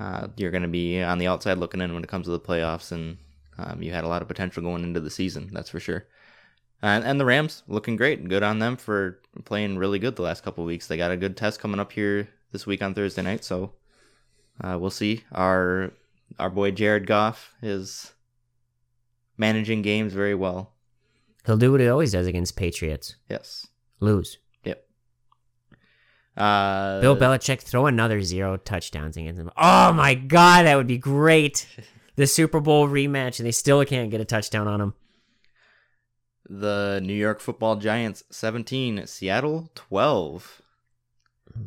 uh, you're going to be on the outside looking in when it comes to the playoffs. And um, you had a lot of potential going into the season, that's for sure. And, and the Rams looking great, good on them for playing really good the last couple weeks. They got a good test coming up here this week on Thursday night, so uh, we'll see. Our our boy Jared Goff is managing games very well. He'll do what he always does against Patriots Yes. lose. Yep. Uh, Bill Belichick throw another zero touchdowns against him. Oh my God, that would be great. The Super Bowl rematch, and they still can't get a touchdown on him. the New York Football Giants 17, Seattle 12.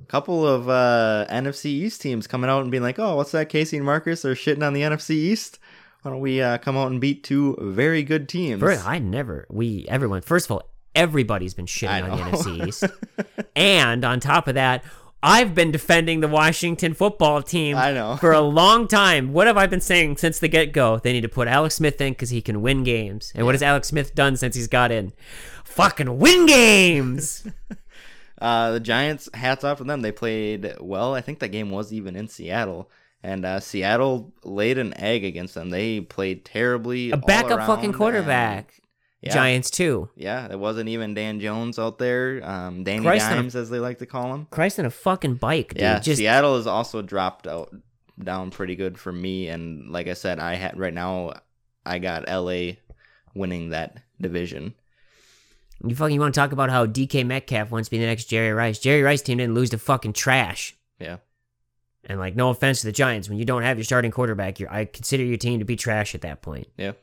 Couple of uh, NFC East teams coming out and being like, "Oh, what's that? Casey and Marcus They're shitting on the NFC East. Why don't we uh, come out and beat two very good teams?" Bro, I never, we, everyone, first of all, everybody's been shitting on the. NFC East. And on top of that, I've been defending the Washington football team I know. for a long time. What have I been saying since the get go? They need to put Alex Smith in because he can win games. And what has Alex Smith done since he's got in? Fucking win games! Uh, the Giants, hats off to them. They played well. I think that game was even in Seattle. And uh, Seattle laid an egg against them. They played terribly. a backup fucking and- quarterback. Yeah. Giants, too. Yeah, it wasn't even Dan Jones out there. Um, Danny Christ on a- Dimes, as they like to call him. Christ on a fucking bike, dude. Yeah, Just Seattle has also dropped out down pretty good for me. And like I said, I had right now, I got LA winning that division. You fucking you want to talk about how DK Metcalf wants to be the next Jerry Rice. Jerry Rice team didn't lose to fucking trash. Yeah. And like, no offense to the Giants, when you don't have your starting quarterback, you're, I consider your team to be trash at that point. Yeah.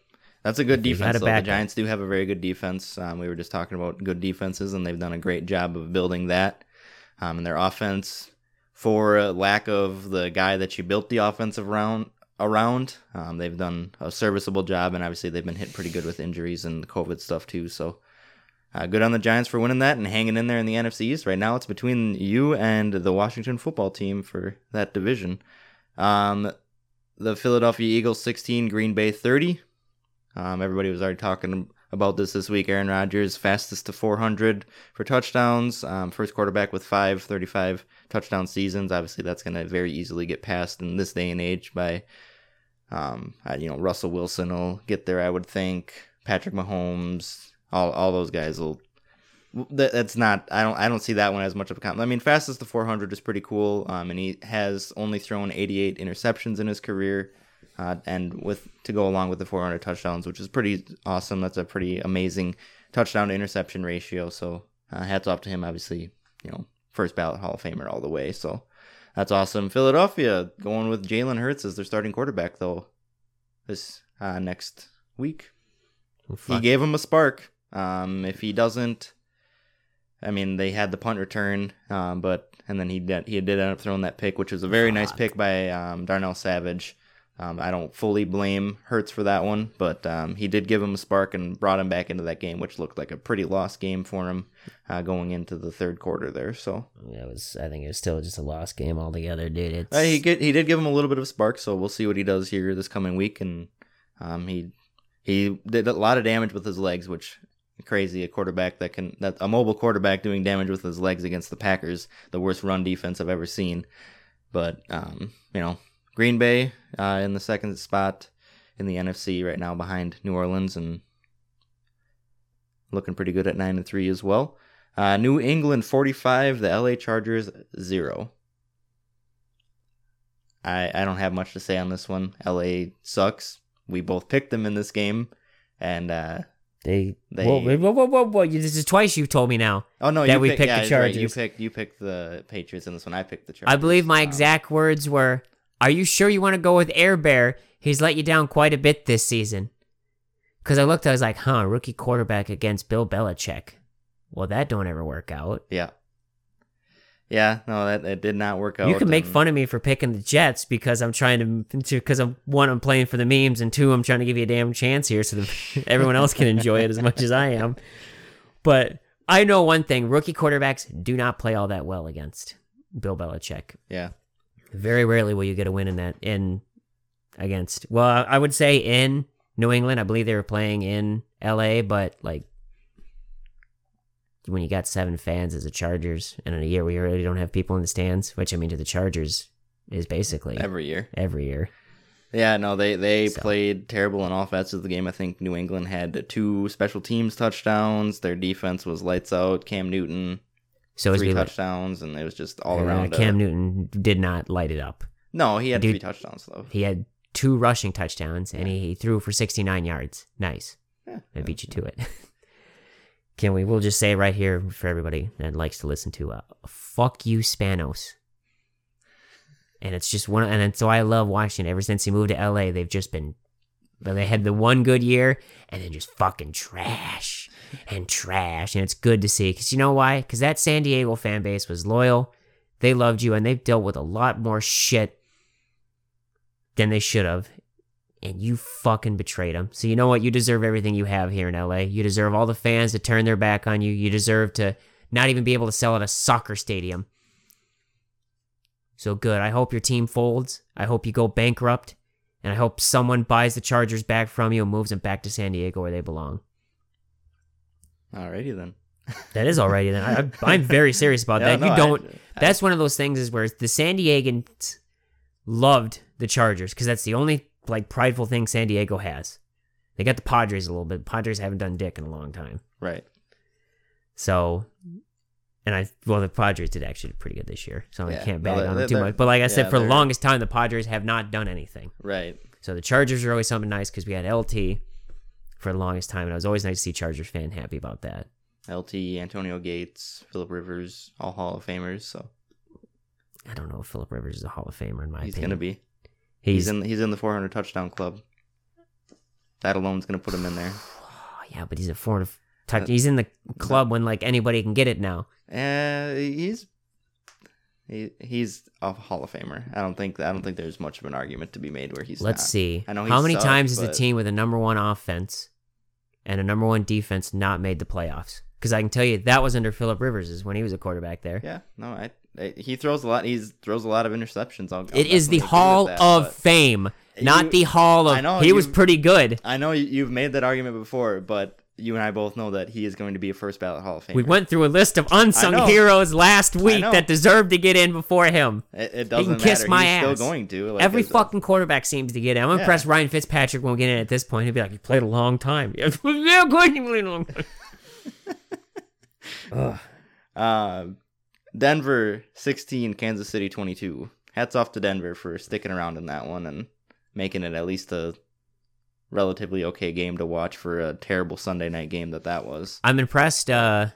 That's a good gotta defense. Though. The. Giants do have a very good defense. Um, we were just talking about good defenses, and they've done a great job of building that. Um, and their offense, for lack of the guy that you built the offensive round around, um, they've done a serviceable job. And obviously, they've been hit pretty good with injuries and COVID stuff too. So, uh, good on the Giants for winning that and hanging in there in the NFC East. Right now, it's between you and the Washington football team for that division. Um, the Philadelphia Eagles 16, Green Bay 30. Um, everybody was already talking about this this week. Aaron Rodgers, fastest to 400 for touchdowns. Um, first quarterback with five 35 touchdown seasons. Obviously, that's going to very easily get passed in this day and age by, um, uh, you know, Russell Wilson will get there, I would think. Patrick Mahomes, all, all those guys will. that- That's not. I don't. I don't see that one as much of a comp. I mean, fastest the 400 is pretty cool. Um, and he has only thrown 88 interceptions in his career uh, and with to go along with the 400 touchdowns, which is pretty awesome. That's a pretty amazing touchdown to interception ratio. So uh, hats off to him. Obviously, you know, first ballot Hall of Famer all the way. So that's awesome. Philadelphia going with Jalen Hurts as their starting quarterback though this uh, next week. He gave him a spark. Um, if he doesn't, I mean, they had the punt return, um, but and then he did, he did end up throwing that pick, which was a very nice pick by um, Darnell Savage. Um, I don't fully blame Hurts for that one, but um, he did give him a spark and brought him back into that game, which looked like a pretty lost game for him uh, going into the third quarter there. So It was. I think it was still just a lost game altogether, dude. Uh, he get, he did give him a little bit of a spark, so we'll see what he does here this coming week. And um, he he did a lot of damage with his legs, which crazy a quarterback that can that a mobile quarterback doing damage with his legs against the Packers, the worst run defense I've ever seen. But um, you know, Green Bay uh, in the second spot in the NFC right now behind New Orleans and looking pretty good at nine and three as well. Uh, New England forty five, the LA Chargers zero. I I don't have much to say on this one. LA sucks. We both picked them in this game, and uh, they. They- Whoa, whoa, whoa, whoa, whoa! This is twice you've told me now. oh no, That you we picked, picked yeah, the you're right. You picked you picked the Patriots in this one. I picked the Chargers. I believe my Um, exact words were, "Are you sure you want to go with Air Bear? He's let you down quite a bit this season." Because I looked, I was like, "Huh, rookie quarterback against Bill Belichick." Well, that don't ever work out. Yeah, yeah. No, that it did not work out. you can make and- fun of me for picking the Jets because I'm trying to, because I'm one, I'm playing for the memes, and two, I'm trying to give you a damn chance here so that everyone else can enjoy it as much as I am. But I know one thing: rookie quarterbacks do not play all that well against Bill Belichick. Yeah, Very rarely will you get a win in that in against. Well, I would say in New England. I believe they were playing in L.A., but like when you got seven fans as a Chargers, and in a year we already don't have people in the stands, which I mean to the Chargers is basically every year. every year. Yeah, no, they they So- played terrible in all facets of the game. I think New England had two special teams touchdowns. Their defense was lights out. Cam Newton So three touchdowns, and it was just all uh, around. a- Cam Newton did not light it up. no, he had Dude- three touchdowns though. He had two rushing touchdowns, and he, he threw for 69 yards. Nice. Yeah, I beat you to it. Can we? We'll just say right here for everybody that likes to listen to, uh, fuck you, Spanos. And it's just one, and so I love Washington. Ever since he moved to LA, they've just been, they had the one good year, and then just fucking trash and trash, and it's good to see. Cause you know why? Cause that San Diego fan base was loyal. They loved you, and they've dealt with a lot more shit than they should have and you fucking betrayed them. So you know what? You deserve everything you have here in LA. You deserve all the fans to turn their back on you. You deserve to not even be able to sell at a soccer stadium. So good. I hope your team folds. I hope you go bankrupt. And I hope someone buys the Chargers back from you and moves them back to San Diego where they belong. Alrighty then. That is already then. I, I'm very serious about that. no, you don't. I- that's one of those things is where the San Diegans loved the Chargers because that's the only like prideful thing San Diego has. They got the Padres a little bit. Padres haven't done dick in a long time. right. So, and I well the Padres did actually pretty good this year, so I can't No, bag they- on them too much. But like I said, for the longest time, the Padres have not done anything. Right. So the Chargers are always something nice because we had LT for the longest time, and it was always nice to see Chargers fan happy about that. LT, Antonio Gates, Philip Rivers, all Hall of Famers. So I don't know if Philip Rivers is a Hall of Famer in my he's opinion. He's gonna be. He's, He's in. He's in the 400 touchdown club. That alone's gonna put him in there. Yeah, but he's a foreign touch. He's in the club when like anybody can get it now. Uh, he's he, he's a Hall of Famer. I don't think I don't think there's much of an argument to be made where he's. Let's not. see. I know How many sucked, times has a team with a number one offense and a number one defense not made the playoffs? Because I can tell you that was under Philip Rivers is when he was a quarterback there. Yeah, no, I he throws a lot. He throws a lot of interceptions. I'll, I'll It is the definitely agree with Hall that, of Fame, not You- the Hall of. I know, he was pretty good. I know you- you've made that argument before, but you and I both know that he is going to be a first ballot Hall of Famer. We went through a list of unsung heroes last week that deserved to get in before him. It, it doesn't he can kiss matter. my He's ass. still going to. Like, Every fucking quarterback seems to get in. I'm Yeah. impressed Ryan Fitzpatrick won't get in at this point. He'll be like, he played a long time. yeah, of course he played a long time. Ugh. Uh, Denver 16, Kansas City 22. Hats off to Denver for sticking around in that one and making it at least a relatively okay game to watch for a terrible Sunday night game that that was. I'm impressed. Uh,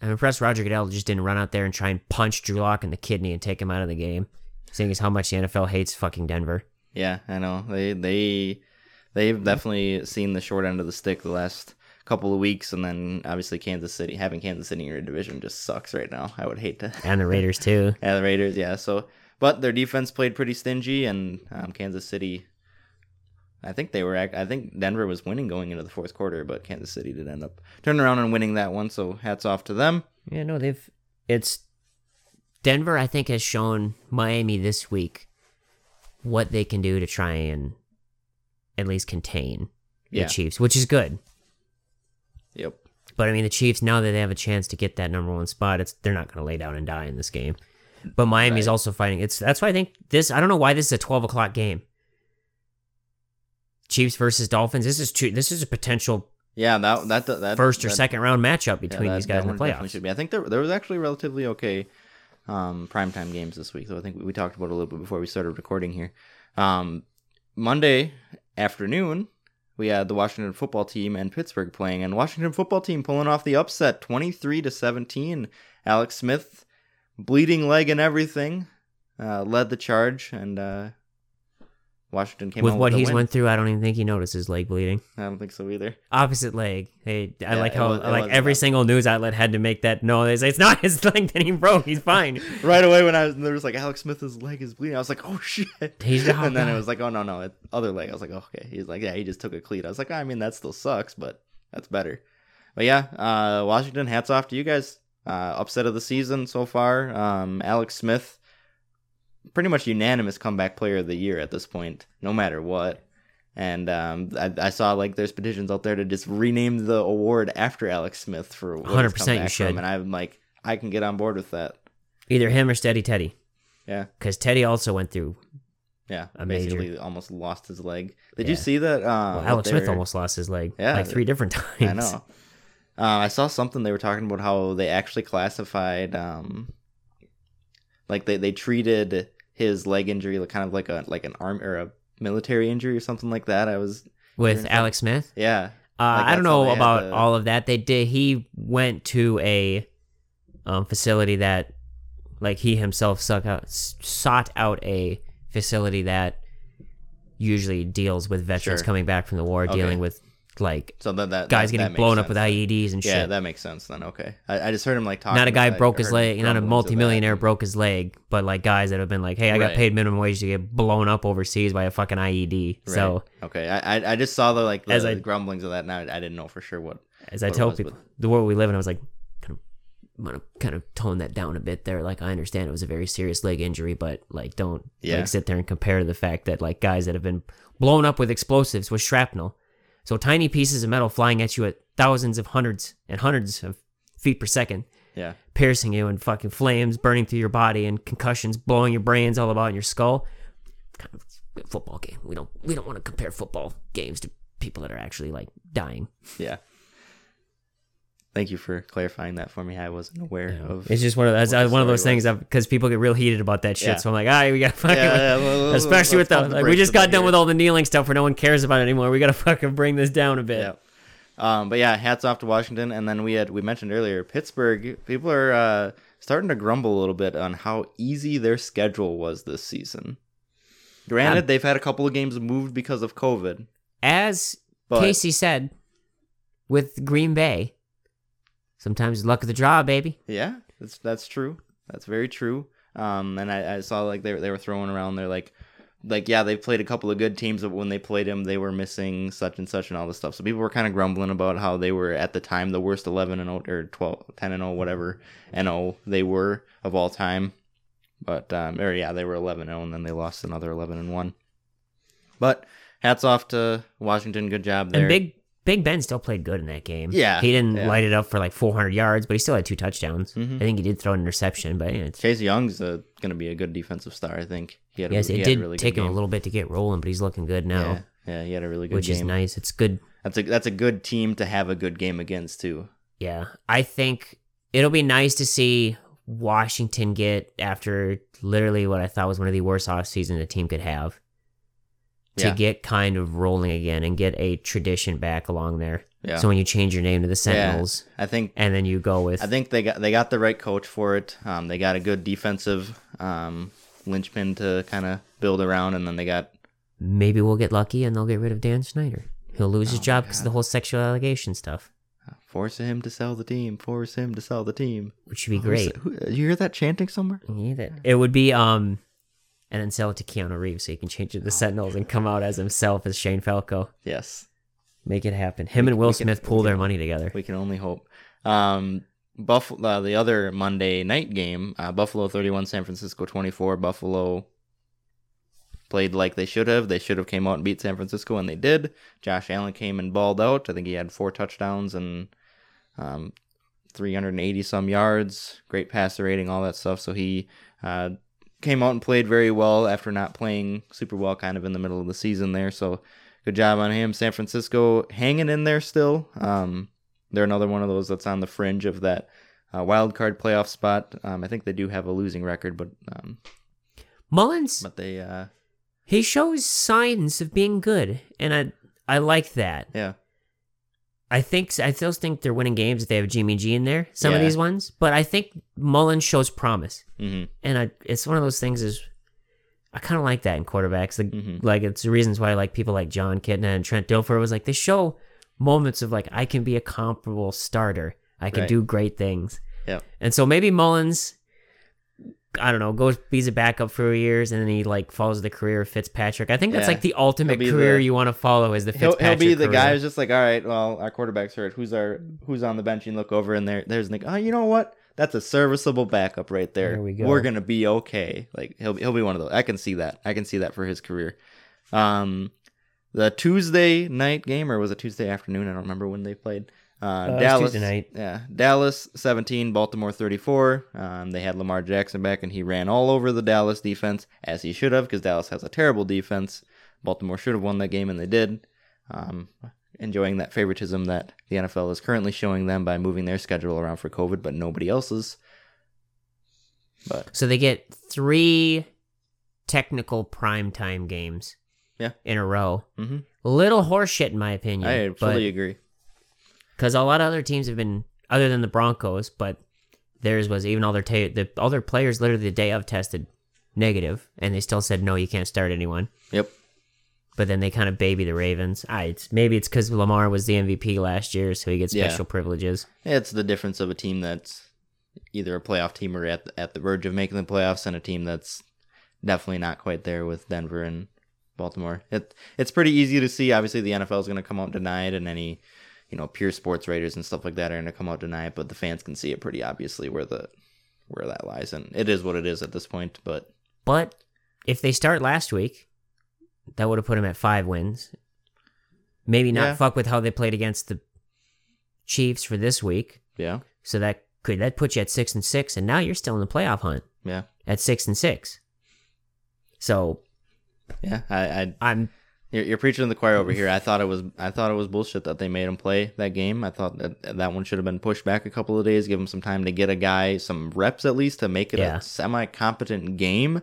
I'm impressed Roger Goodell just didn't run out there and try and punch Drew Lock in the kidney and take him out of the game, seeing as how much the NFL hates fucking Denver. Yeah, I know. They they they've definitely seen the short end of the stick the last couple of weeks and then obviously Kansas City having Kansas City in your division just sucks right now. I would hate to And the Raiders too. Yeah, the Raiders, yeah. So, but their defense played pretty stingy, and um, Kansas City. I think they were. I think Denver was winning going into the fourth quarter, but Kansas City did end up turning around and winning that one. So hats off to them. Yeah, no, they've. It's Denver. I think has shown Miami this week what they can do to try and at least contain the Yeah. Chiefs, which is good. Yep. But I mean, the Chiefs now that they have a chance to get that number one spot, it's they're not going to lay down and die in this game. But Miami's Right. also fighting. It's that's why I think this. I don't know why this is a twelve o'clock game. Chiefs versus Dolphins. This is two, this is a potential Yeah, that that that first or that- second round matchup yeah, between that- these guys in the playoffs. Should be. I think there there was actually relatively okay um, primetime games this week. So I think we, we talked about it a little bit before we started recording here. Um, Monday afternoon, we had the Washington football team and Pittsburgh playing, and Washington football team pulling off the upset, twenty three to seventeen. Alex Smith, bleeding leg and everything, uh, led the charge, and uh, Washington came With what with he's win. went through, I don't even think he noticed his leg bleeding. I don't think so either. Opposite leg. Hey, I Yeah, like how was- like every bad. single news outlet had to make that no. They say it's not his leg that he broke. He's fine. right away when I was there was like Alex Smith's leg is bleeding. I was like, oh shit. He's and then it was like, oh no no, it, other leg. I was like, oh, okay. He's like, yeah, he just took a cleat. I was like, I mean, that still sucks, but that's better. But yeah, uh, Washington, hats off to you guys. Uh, upset of the season so far. Um, Alex Smith, pretty much unanimous comeback player of the year at this point, no matter what. And um, I, I saw like there's petitions out there to just rename the award after Alex Smith for what 100% come you back from should. And I'm like, I can get on board with that. Either him or Steady Teddy, Yeah. because Teddy also went through. Yeah, A major- basically almost lost his leg. Did Yeah. you see that? Uh, Well, Alex Smith were- almost lost his leg. Yeah, like three different times. I know. Uh, I saw something they were talking about how they actually classified, um, like they, they treated his leg injury like kind of like a like an arm or a military injury or something like that. I was With Alex Smith. yeah Uh, Like, I don't know about to- all of that. They did. He went to a um, facility that, like, he himself suck out, sought out a facility that usually deals with veterans Sure. coming back from the war, Okay. dealing with like so that that guys that, getting that blown up with. IEDs and Yeah, shit. Yeah, that makes sense then. Okay, I, I just heard him like talking. not a guy I broke his leg, not a multimillionaire broke his leg, but like guys that have been like, hey, I got Right. paid minimum wage to get blown up overseas by a fucking IED. So okay, I, I I just saw the like the As I- grumblings of that. Now I I, didn't know for sure what. as I what it tell was, people, but- the world we live in, I was like, kind of, kind of tone that down a bit there. Like, I understand it was a very serious leg injury, but like, don't Yeah. like sit there and compare the fact that like guys that have been blown up with explosives with shrapnel, so tiny pieces of metal flying at you at thousands of hundreds and hundreds of feet per second, Yeah, piercing you and fucking flames burning through your body and concussions blowing your brains all about in your skull. Kind of a football game. We don't we don't want to compare football games to people that are actually like dying. yeah. Thank you for clarifying that for me. I wasn't aware of. It's just one of those the one of those things because people get real heated about that shit. Yeah. So I'm like, all right, we got to fucking. Yeah, yeah, well, Especially with the, the like, we just got done here. with all the kneeling stuff where no one cares about it anymore. We gotta fucking bring this down a bit. Yeah. Um, but yeah, hats off to Washington. And then we had we mentioned earlier Pittsburgh. People are uh, starting to grumble a little bit on how easy their schedule was this season. Granted, Um, they've had a couple of games moved because of COVID, as But Casey said with Green Bay, sometimes luck of the draw, baby. yeah, that's that's true. That's very true. Um, and I, I saw like they were- they were throwing around there like like yeah they played a couple of good teams but when they played them they were missing such and such and all this stuff so people were kind of grumbling about how they were at the time the worst 11 and 0 or 12 10 and 0 whatever and 0 they were of all time but um or yeah they were 11 0 and then they lost another 11 and 1 but hats off to washington good job there And Big Big Ben still played good in that game. Yeah, he didn't yeah. light it up for like 400 yards, but he still had two touchdowns. Mhm. I think he did throw an interception, but yeah, chase young's uh, gonna be a good defensive star i think he had a, yes, he it had a did really good take him a little bit to get rolling, but he's looking good now, yeah, yeah he had a really good game. which game is nice. It's good. That's a that's a good team to have a good game against too. Yeah, I think it'll be nice to see Washington get after literally what I thought was one of the worst off seasons a team could have to Yeah. get kind of rolling again and get a tradition back along there. Yeah. So when you change your name to the Sentinels I think and then you go with I think they got they got the right coach for it. Um, they got a good defensive um, linchpin to kind of build around, and then they got maybe we'll get lucky and they'll get rid of Dan Snyder. He'll lose his Oh my job because of the whole sexual allegation stuff, force him to sell the team. Force him to sell the team. which would be Who's- great. Who, you hear that chanting somewhere? Yeah, that- It would be um, and then sell it to Keanu Reeves so he can change it to Oh the Sentinels and come out as himself as Shane Falco. Yes, Make it happen. Him We- and Will can- Smith we pool their can- money together. we can only hope. Um, Buffalo, uh, the other Monday night game, uh, Buffalo thirty-one, San Francisco twenty-four. Buffalo played like they should have. They should have came out and beat San Francisco, and they did. Josh Allen came and balled out. I think he had four touchdowns and um, 380 some yards. Great passer rating, all that stuff. So he uh, came out and played very well after not playing super well, kind of in the middle of the season there. So good job on him. San Francisco hanging in there still. Um, they're another one of those that's on the fringe of that uh, wild card playoff spot. Um, I think they do have a losing record, but um, Mullens, but they uh, he shows signs of being good, and I I like that. yeah I think I still think they're winning games if they have Jimmy G in there. Some of these ones, but I think Mullens shows promise, hmm and I it's one of those things is I kind of like that in quarterbacks. Like, Mhm. like it's the reasons why I like people like Jon Kitna and Trent Dilfer was like they show moments of like I can be a comparable starter. I can Right. do great things. Yep. And so maybe Mullins, I don't know, goes be's a backup for years and then he like follows the career of Fitzpatrick. I think that's Yeah. like the ultimate career the- you want to follow is the he'll, Fitzpatrick. he'll be the career. guy who's just like, all right, well, our quarterback's hurt. Who's our who's on the bench? And look over and there, there's Nick. Oh, you know what? That's a serviceable backup right there. There we go. We're gonna be okay. Like he'll he'll be one of those. I can see that. I can see that for his career. Um, the Tuesday night game or was it Tuesday afternoon? I don't remember when they played. Uh, Uh, Dallas. Yeah, Dallas 17, Baltimore 34. Um, they had Lamar Jackson back, and he ran all over the Dallas defense as he should have, because Dallas has a terrible defense. Baltimore should have won that game, and they did. Um, enjoying that favoritism that the NFL is currently showing them by moving their schedule around for COVID, but nobody else's. But So they get three technical primetime games. Yeah. In a row. mhm, Little horseshit in my opinion. I but fully agree. Because a lot of other teams have been other than the Broncos, but theirs was even all their ta- the all their players literally the day of tested negative, and they still said no, you can't start anyone. Yep. But then they kind of baby the Ravens. I it's maybe it's because Lamar was the MVP last year, so he gets Yeah. special privileges. It's the difference of a team that's either a playoff team or at the, at the verge of making the playoffs, and a team that's definitely not quite there with Denver and Baltimore. It it's pretty easy to see. Obviously, the NFL is going to come out deny and any you know pure sports writers and stuff like that are going to come out it. But the fans can see it pretty obviously where the where that lies, and it is what it is at this point. But But if they start last week, that would have put them at five wins. Maybe not Yeah. fuck with how they played against the Chiefs for this week. yeah, So that could that put you at six and six, and now you're still in the playoff hunt yeah, at six and six. So yeah. I, I I'm You're, you're preaching to the choir over here. I thought it was I thought it was bullshit that they made him play that game. I thought that that one should have been pushed back a couple of days, give him some time to get a guy some reps at least to make it Yeah. a semi competent game.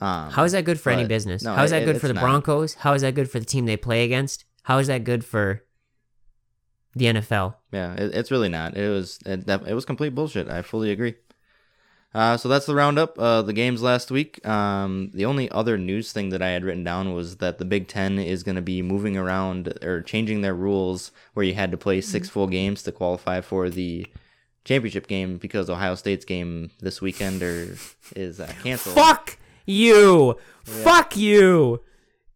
Um, how is that good for any business? no, how is that it- good for the not. Broncos? How is that good for the team they play against? How is that good for the NFL? Yeah, it, it's really not. It was it, it was complete bullshit. I fully agree. Uh, so that's the roundup. Uh, the games last week. Um, the only other news thing that I had written down was that the Big Ten is going to be moving around or changing their rules where you had to play six full games to qualify for the championship game because Ohio State's game this weekend or is uh, canceled. Fuck you. Fuck you.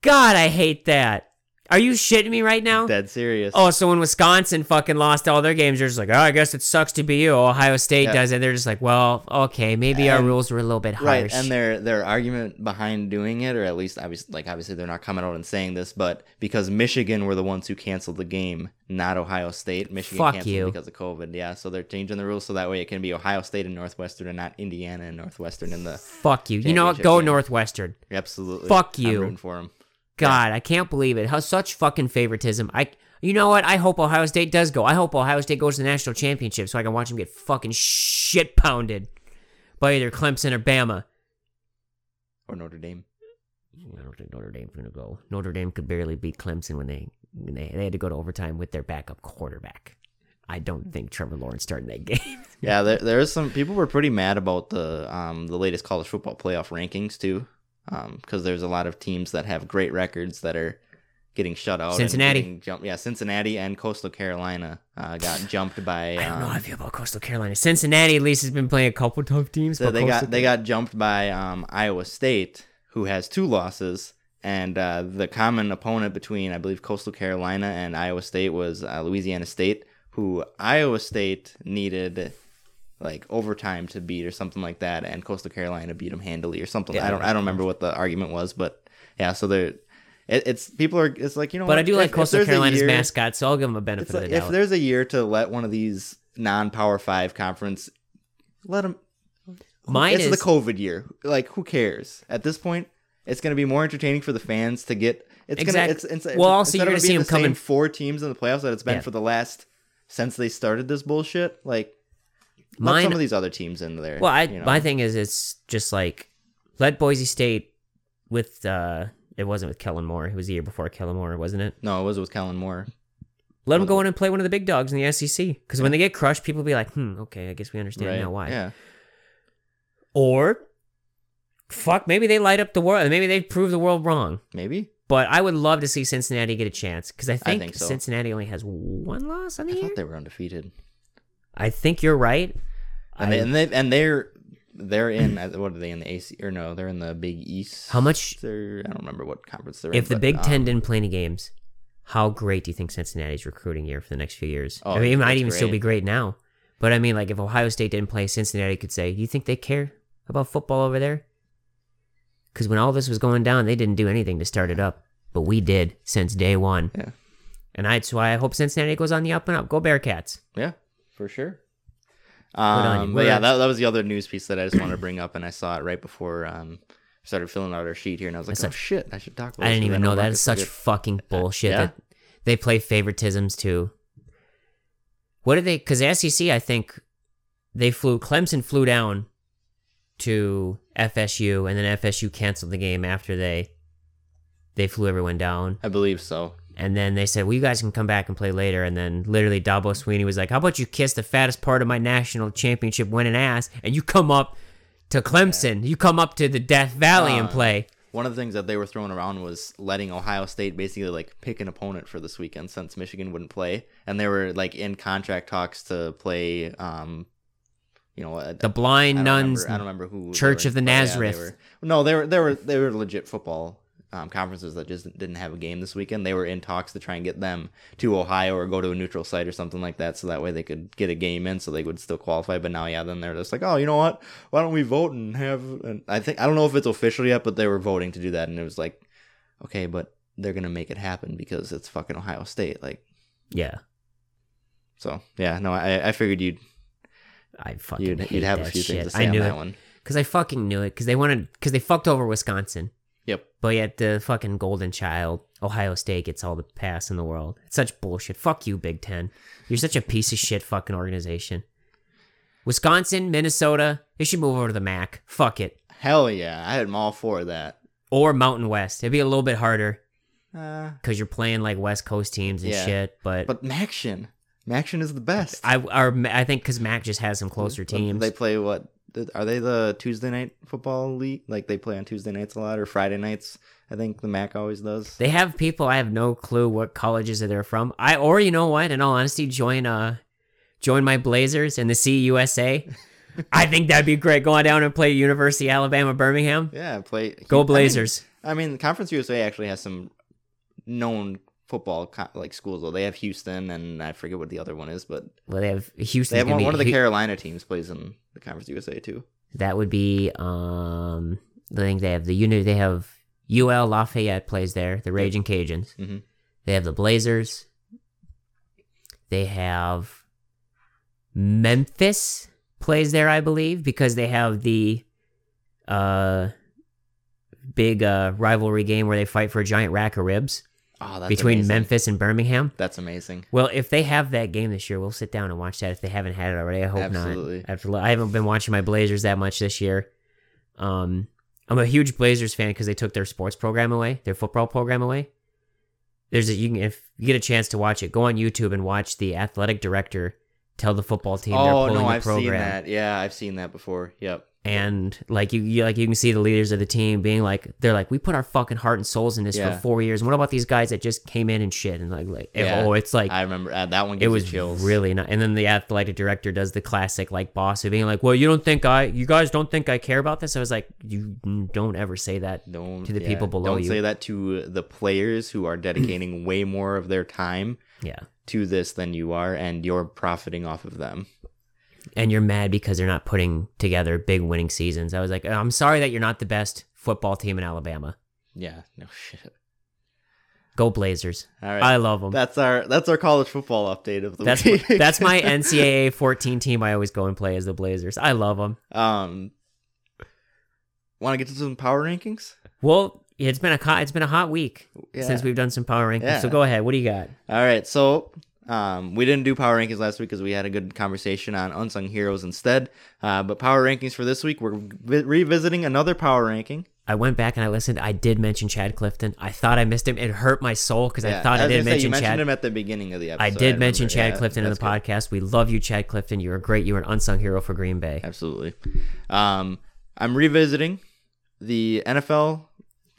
God, I hate that. Are you shitting me right now? Dead serious. Oh, so when Wisconsin fucking lost all their games, they're just like, oh, I guess it sucks to be you. Ohio State Yeah. does it. They're just like, well, okay, maybe our rules were a little bit harsh. Right, and their their argument behind doing it, or at least obviously, like obviously they're not coming out and saying this, but because Michigan were the ones who canceled the game, not Ohio State. Michigan Fuck canceled you. because of COVID. Yeah, so they're changing the rules so that way it can be Ohio State and Northwestern, and not Indiana and Northwestern in the. Fuck you. You know what? Go game. Northwestern. Absolutely. Fuck I'm you. rooting for them. God, I can't believe it. How such fucking favoritism. I, you know what? I hope Ohio State does go. I hope Ohio State goes to the national championship so I can watch them get fucking shit pounded by either Clemson or Bama. Or Notre Dame. I don't think Notre Dame's gonna go. Notre Dame could barely beat Clemson when they when they, they had to go to overtime with their backup quarterback. I don't think Trevor Lawrence starting that game. Yeah, there there is some people were pretty mad about the um the latest college football playoff rankings too, um because there's a lot of teams that have great records that are getting shut out. Cincinnati. jumped. Yeah, Cincinnati and Coastal Carolina uh, got jumped by. I don't know how I Um, feel about Coastal Carolina. Cincinnati at least has been playing a couple tough teams. so but they Coastal got they got jumped by um, Iowa State, who has two losses, and uh, the common opponent between I believe Coastal Carolina and Iowa State was uh, Louisiana State, who Iowa State needed like overtime to beat or something like that, and Coastal Carolina beat them handily or something. Yeah, I don't I don't remember what the argument was, but yeah, so they're. It, it's people are. It's like you know. But what? I do like If- if Coastal a Carolina's year- mascot, so I'll give them a benefit like, the if there's a year to let one of these non-power five conference, let them. Mine it's is the COVID year. Like, who cares? At this point, it's going to be more entertaining for the fans to get. It's Exact- gonna. It's, it's, Well, also, you're gonna see being them the coming- four teams in the playoffs that it's been Yeah. for the last since they started this bullshit. Like, let Mine- some of these other teams in there. Well, I you know? my thing is it's just like let Boise State with uh it wasn't with Kellen Moore. It was the year before Kellen Moore, wasn't it? no, it was with Kellen Moore. Let them go in and play one of the big dogs in the SEC. Because when they get crushed, people will be like, "Hmm, okay, I guess we understand Right? now why." Yeah. Or, fuck, maybe they light up the world. Maybe they prove the world wrong. Maybe. But I would love to see Cincinnati get a chance because I think, think so. Cincinnati only has one loss on I the year. thought they were undefeated. I think you're right. And I- they, and they and they're they're in what are they in the AC or no? They're in the Big East. How much They're I don't remember what conference they're in. if the but, Big Ten um, didn't play any games, how great do you think Cincinnati's recruiting year for the next few years? Oh, I mean, it might even still be great now. But I mean, like if Ohio State didn't play, Cincinnati could say, "Do you think they care about football over there?" Because when all this was going down, they didn't do anything to start it up, but we did since day one. Yeah. And that's why I hope Cincinnati goes on the up and up. Go Bearcats! Yeah, for sure. Um, but yeah, that, that was the other news piece that I just wanted to bring up, and I saw it right before um started filling out our sheet here, and I was like, That's oh shit, I should talk about. That. I didn't even know that. It's such get- fucking bullshit yeah. that they play favoritisms too. What did they? Because the SEC, I think they flew. Clemson flew down to FSU, and then FSU canceled the game after they they flew everyone down. I believe so. And then they said, "Well, you guys can come back and play later." And then literally, Dabo Swinney was like, "How about you kiss the fattest part of my national championship winning ass, and you come up to Clemson, you come up to the Death Valley and Uh, play." One of the things that they were throwing around was letting Ohio State basically like pick an opponent for this weekend since Michigan wouldn't play, and they were like in contract talks to play. um you know, a- The blind nuns. Remember, I don't remember who. Church of the but yeah, they Nazareth. were- no, they were they were they were legit football um, conferences that just didn't have a game this weekend. They were in talks to try and get them to Ohio or go to a neutral site or something like that, so that way they could get a game in, so they would still qualify. But now, yeah, then they're just like, oh, you know what? Why don't we vote and have? And I think I don't know if it's official yet, but they were voting to do that, and it was like, okay, but they're gonna make it happen because it's fucking Ohio State, like. Yeah, So yeah, no, I, I figured you'd I fucking you'd, you'd have a few shit. things to say I on knew that it one. because I fucking knew it because they wanted because they fucked over Wisconsin, Yep. but yet the fucking golden child Ohio State gets all the pass in the world. It's such bullshit. Fuck you, Big Ten. You're such a piece of shit fucking organization. Wisconsin, Minnesota, they should move over to the MAC. Fuck it. Hell yeah, I had them all for that. Or Mountain West. It'd be a little bit harder Uh, because you're playing like West Coast teams and Yeah. shit. But, but Maction, Maction is the best. I, our, I think because MAC just has some closer teams. They play what are they the Tuesday night football league? Like they play on Tuesday nights a lot or Friday nights? I think the MAC always does. They have people. I have no clue what colleges they're from. I or you know what? In all honesty, join uh, join my Blazers and the CUSA. I think that'd be great. Going down and play University of Alabama Birmingham. Yeah, play Go I mean- Blazers. I mean, Conference USA actually has some known football like schools. Though they have Houston, and I forget what the other one is, but well, they have Houston. they have one, one of the Carolina teams plays in the Conference USA too. That would be um. I think they have the unit. They have UL Lafayette plays there. The Raging Cajuns. Mhm. They have the Blazers. They have Memphis plays there, I believe, because they have the uh big uh rivalry game where they fight for a giant rack of ribs Oh, that's between amazing. Memphis and Birmingham. That's amazing. Well, if they have that game this year, we'll sit down and watch that. If they haven't had it already, I hope Absolutely. not. After I haven't been watching my Blazers that much this year. Um, I'm a huge Blazers fan because they took their sports program away, their football program away. There's a you can if you get a chance to watch it, go on YouTube and watch the athletic director tell the football team they're Oh pulling no, I've program seen that. Yeah, I've seen that before. Yep. And like you, you like you can see the leaders of the team being like they're like we put our fucking heart and souls in this Yeah. for four years and what about these guys that just came in and shit and like like Yeah. oh it's like I remember uh, that one. it was chills. really not and then the athletic director does the classic like boss of being like well you don't think i you guys don't think i care about this i was like you don't ever say that Don't to the yeah, people below Don't you. say that to the players who are dedicating way more of their time yeah to this than you are, and you're profiting off of them. And you're mad because they're not putting together big winning seasons i was like i'm sorry that you're not the best football team in alabama Yeah. No shit. go blazers All right. i love them That's our that's our college football update of the that's week. that's my ncaa 14 team i always go and play as the blazers i love them um. Want to get to some power rankings? well it's been a it's been a hot week Yeah. since we've done some power rankings Yeah. so go ahead what do you got All right, so um, we didn't do power rankings last week because we had a good conversation on unsung heroes instead. Uh, but power rankings for this week, we're vi- revisiting another power ranking. I went back and I listened. I did mention Chad Clifton. I thought I missed him. It hurt my soul because I thought I, was did mention you mentioned Chad. him at the beginning of the episode. I did mention remember. Chad Yeah, Clifton in the good. podcast. We love you, Chad Clifton. You were great. You are an unsung hero for Green Bay. Absolutely. Um, I'm revisiting the NFL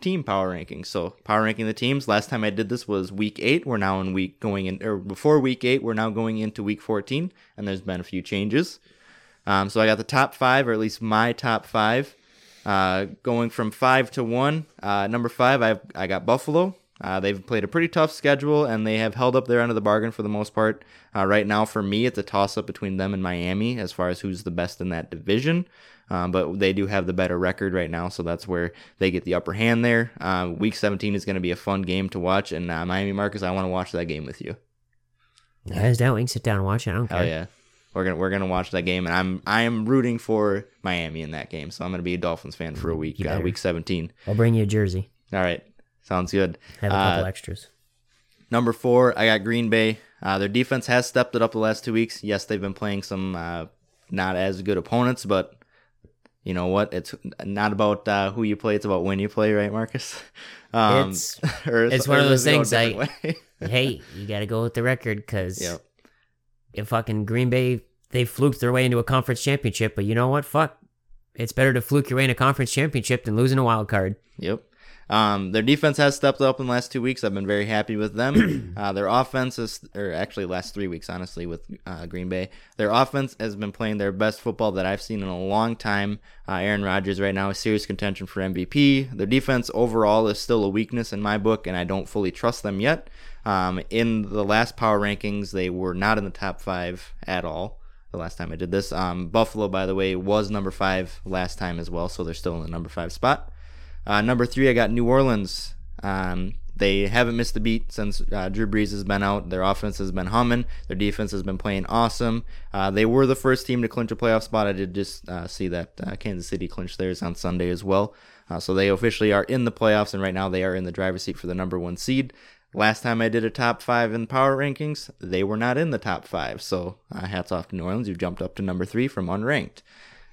team power rankings. So power ranking the teams. Last time I did this was week eight. We're now in week going in or before week eight. We're now going into week 14, and there's been a few changes. Um, so I got the top five, or at least my top five, uh, going from five to one. Uh, number five, I I got Buffalo. Uh, they've played a pretty tough schedule, and they have held up their end of the bargain for the most part. Uh, right now, for me, it's a toss up between them and Miami as far as who's the best in that division. Um, but they do have the better record right now, so that's where they get the upper hand there. Uh, week 17 is going to be a fun game to watch, and uh, Miami Marcus, I want to watch that game with you. Hands down, we can sit down and watch it. I don't care. Oh yeah, we're gonna we're gonna watch that game, and I'm I am rooting for Miami in that game, so I'm gonna be a Dolphins fan for a week. Uh, week 17. I'll bring you a jersey. All right, sounds good. Have a couple Uh, extras. Number four, I got Green Bay. Uh, their defense has stepped it up the last two weeks. Yes, they've been playing some uh, not as good opponents, but you know what? It's not about uh, who you play; it's about when you play, right, Marcus? Um, It's- it's one of those it go a things I- hey, you got to go with the record because Yep. if fucking Green Bay they fluked their way into a conference championship, but you know what? Fuck, it's better to fluke your way in a conference championship than losing a wild card. Yep. Um, their defense has stepped up in the last two weeks. I've been very happy with them. uh, their offense is, or actually last three weeks, honestly, with uh, Green Bay. Their offense has been playing their best football that I've seen in a long time. Uh, Aaron Rodgers right now is serious contention for MVP. Their defense overall is still a weakness in my book, and I don't fully trust them yet. Um, in the last power rankings, they were not in the top five at all. The last time I did this, um, Buffalo, by the way, was number five last time as well, so they're still in the number five spot. Uh, number three, I got New Orleans. Um, they haven't missed a beat since uh, Drew Brees has been out. Their offense has been humming. Their defense has been playing awesome. Uh, they were the first team to clinch a playoff spot. I did just uh, see that uh, Kansas City clinched theirs on Sunday as well. Uh, so they officially are in the playoffs, and right now they are in the driver's seat for the number one seed. Last time I did a top five in power rankings, they were not in the top five. So uh, hats off to New Orleans, who jumped up to number three from unranked.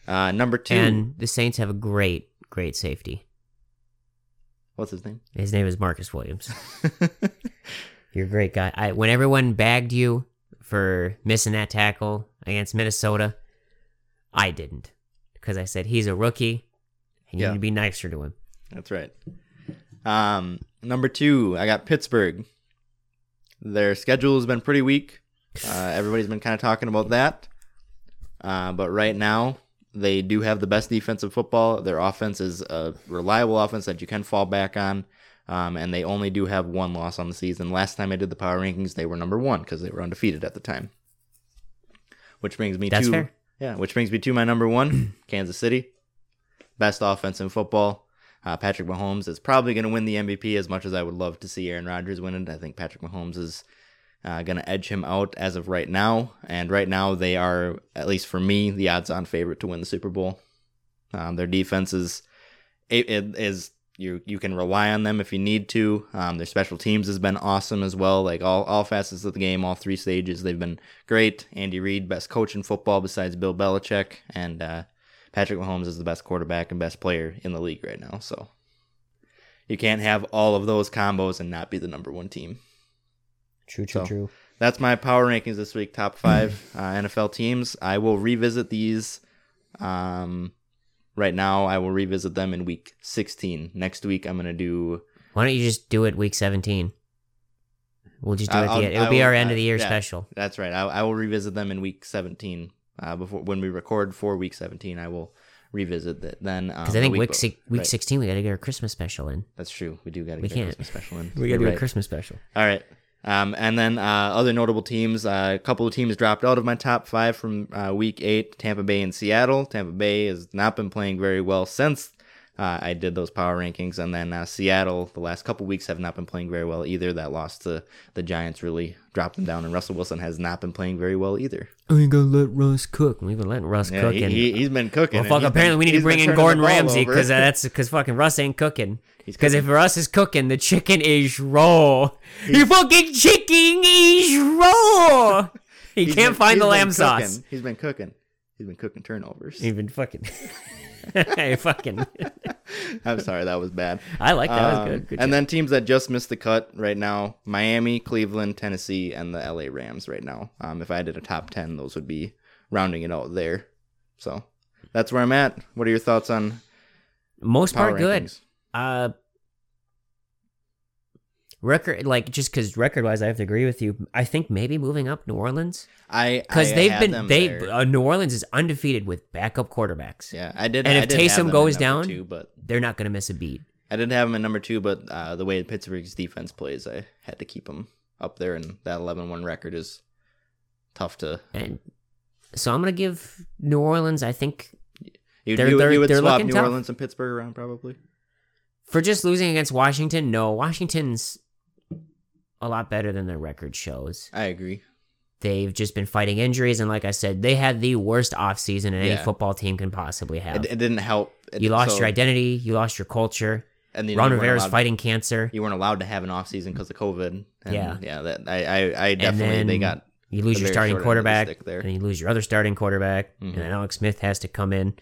Number two, And the Saints have a great, great safety. What's his name? His name is Marcus Williams. You're a great guy. I, when everyone bagged you for missing that tackle against Minnesota, I didn't. because I said he's a rookie. And you Yeah. need to be nicer to him. That's right. Um, number two, I got Pittsburgh. Their schedule has been pretty weak. Uh, everybody's been kind of talking about that. Uh, but right now, they do have the best defense of football. Their offense is a reliable offense that you can fall back on. Um, and they only do have one loss on the season. Last time I did the power rankings, they were number one because they were undefeated at the time. Which brings me That's to fair. yeah, which brings me to my number one, Kansas City. Best offense in football. Uh, Patrick Mahomes is probably going to win the MVP as much as I would love to see Aaron Rodgers win it. I think Patrick Mahomes is uh, going to edge him out as of right now. And right now, they are, at least for me, the odds on favorite to win the Super Bowl. Um, their defense is, it, it is you you can rely on them if you need to. Um, their special teams has been awesome as well. Like all, all facets of the game, all three stages, they've been great. Andy Reid, best coach in football besides Bill Belichick. And uh, Patrick Mahomes is the best quarterback and best player in the league right now. So you can't have all of those combos and not be the number one team. True, true, So- true. That's my power rankings this week. Top five uh, NFL teams. I will revisit these. Um, right now, I will revisit them in week 16. Next week, I'm gonna do. Why don't you just do it week 17? We'll just do it. I'll, the It'll be will- our end of the year yeah. special. That's right. I, I will revisit them in week 17. Uh, before when we record for week 17, I will revisit that. Then um, Because I think week week, be- week right. 16, we got to get our Christmas special in. That's true. We do got to We get can't. Christmas special in. We got to do right. a Christmas special. All right. Um, and then uh, other notable teams, uh, a couple of teams dropped out of my top five from uh, week eight Tampa Bay and Seattle. Tampa Bay has not been playing very well since uh, I did those power rankings. And then uh, Seattle, the last couple weeks, have not been playing very well either. That loss to the Giants really dropped them down. And Russell Wilson has not been playing very well either. I ain't gonna let Russ cook. We've been letting Russ Yeah, cook. he, and, he, has been cooking. well, fuck, apparently been- we need to bring in Gordon Ramsay because that's because fucking Russ ain't cooking. Because if cooking. Russ is cooking, the chicken is raw. You fucking chicken is raw. He can't been- find the lamb been sauce. He's been cooking. He's been cooking turnovers. He's been fucking. hey, fucking. I'm sorry, that was bad. I like that. That was Um, good. good and job. then teams that just missed the cut right now: Miami, Cleveland, Tennessee, and the LA Rams. Right now, um, if I did a top ten, those would be rounding it out there. So that's where I'm at. What are your thoughts on most part good. Uh, record like just because record wise, I have to agree with you. I think maybe moving up New Orleans I because they've been they uh, New Orleans is undefeated with backup quarterbacks. yeah, I did. and I if did Taysom goes down- two, but They're not gonna miss a beat. I didn't have them at number two. But uh, the way Pittsburgh's defense plays, I had to keep them up there, and that 11-1 record is tough to. And so I'm gonna give New Orleans. I think You, They're- you, they're- you would they're swap New tough. Orleans and Pittsburgh around probably. for just losing against Washington, no, Washington's a lot better than their record shows. I agree. They've just been fighting injuries, and like I said, they had the worst offseason any Yeah. football team can possibly have. It, it didn't help. It- you lost so- your identity, you lost your culture. And then Ron Rivera's fighting cancer. You weren't allowed to have an off season because of COVID. And Yeah. yeah. That I, I, I definitely then they got You lose your starting short end of the quarterback, there. and you lose your other starting quarterback, Mhm. and then Alex Smith has to come in,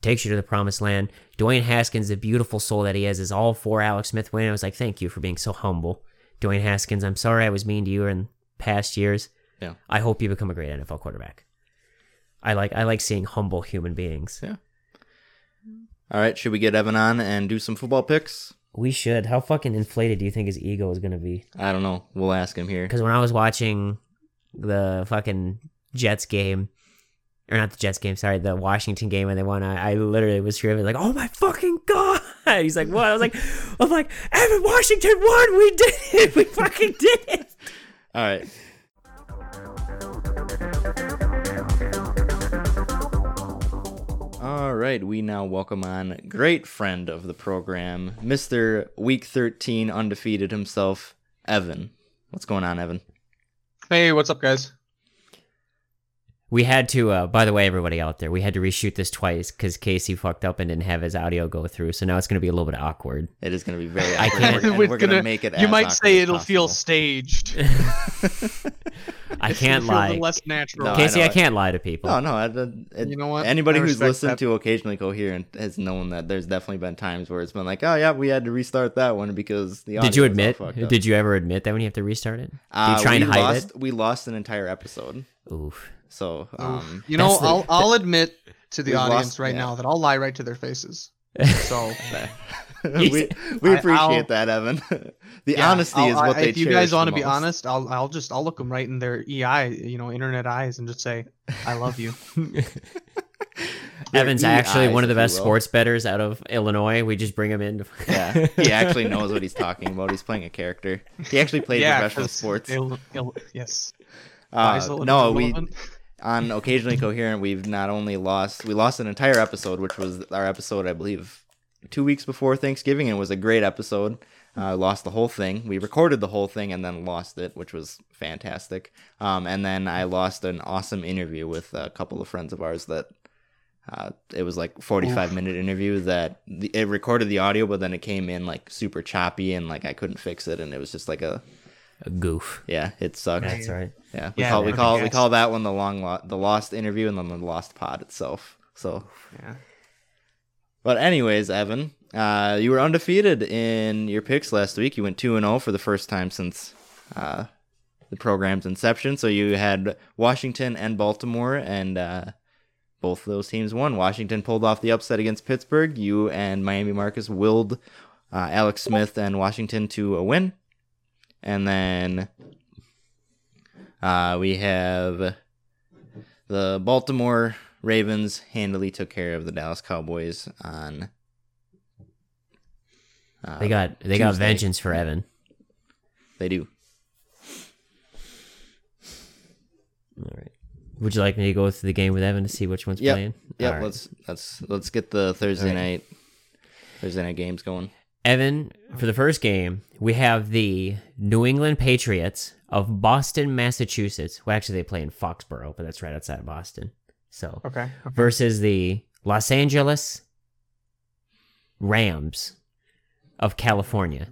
takes you to the promised land. Dwayne Haskins, the beautiful soul that he is, is all for Alex Smith winning. I was like, thank you for being so humble, Dwayne Haskins. I'm sorry I was mean to you in past years. Yeah. I hope you become a great NFL quarterback. I like I like seeing humble human beings. Yeah. All right, should we get Evan on and do some football picks? We should. How fucking inflated do you think his ego is gonna be? I don't know. We'll ask him here. Because when I was watching the fucking Jets game, or not the Jets game, sorry, the Washington game, when they won, I, I literally was screaming like, "Oh my fucking god!" He's like, "What?" I was like, "I'm like, Evan Washington won. We did it. We fucking did it." All right. All right, we now welcome on great friend of the program, Mr. Week 13 undefeated himself, Evan. What's going on, Evan? Hey, what's up, guys? We had to, uh, by the way, everybody out there, we had to reshoot this twice because Casey fucked up and didn't have his audio go through. So now it's going to be a little bit awkward. It is going to be very I awkward. can't- We're, we're going to make it You as might say it'll feel staged. I can't feel lie. less natural. No, Casey, I, know. can't lie to people. No, no. I, I, You know what? Anybody who's listened that. to occasionally coherent has known that there's definitely been times where it's been like, oh yeah, we had to restart that one because the. Did you audio was all admit? fucked up." Did you ever admit that when you have to restart it? Uh, you try and we hide lost, We lost an entire episode. Oof. So, um, You know, the- I'll I'll admit to the audience lost- right yeah. now that I'll lie right to their faces. So we we appreciate I'll- that, Evan. the yeah, honesty I'll- is what I- they If you guys want to be honest, I'll I'll just I'll look them right in their EI, you know, internet eyes, and just say, "I love you." Their Evan's actually one of the best sports bettors out of Illinois. We just bring him in. Yeah, he actually knows what he's talking about. He's playing a character. He actually played yeah, professional 'cause sports. ill- ill- yes. Uh, no, we irrelevant. On occasionally coherent. We've not only lost, we lost an entire episode, which was our episode, I believe, two weeks before Thanksgiving, and it was a great episode. Uh, lost the whole thing. We recorded the whole thing and then lost it, which was fantastic. Um, and then I lost an awesome interview with a couple of friends of ours that. Uh, it was like 45 minute interview that the, it recorded the audio but then it came in like super choppy and like i couldn't fix it and it was just like a A goof. yeah it sucked That's right. yeah, we Yeah, call we call big we call that one the long lo- the lost interview and then the lost pod itself. So, Yeah. but anyways, Evan, uh, you were undefeated in your picks last week. You went two and zero for the first time since uh, the program's inception. So you had Washington and Baltimore, and uh, both of those teams won. Washington pulled off the upset against Pittsburgh. You and Miami Marcus willed uh, Alex Smith and Washington to a win, and then uh, we have the Baltimore Ravens handily took care of the Dallas Cowboys on. Uh, They got they got vengeance for Evan. They do. All right. Would you like me to go through the game with Evan to see which one's Yep. playing? Yep. All right. Let's let's let's get the Thursday right. night Thursday night games going. Evan, for the first game, we have the New England Patriots of Boston, Massachusetts. Well, actually, they play in Foxborough, but that's right outside of Boston. So, Okay. okay. versus the Los Angeles Rams of California,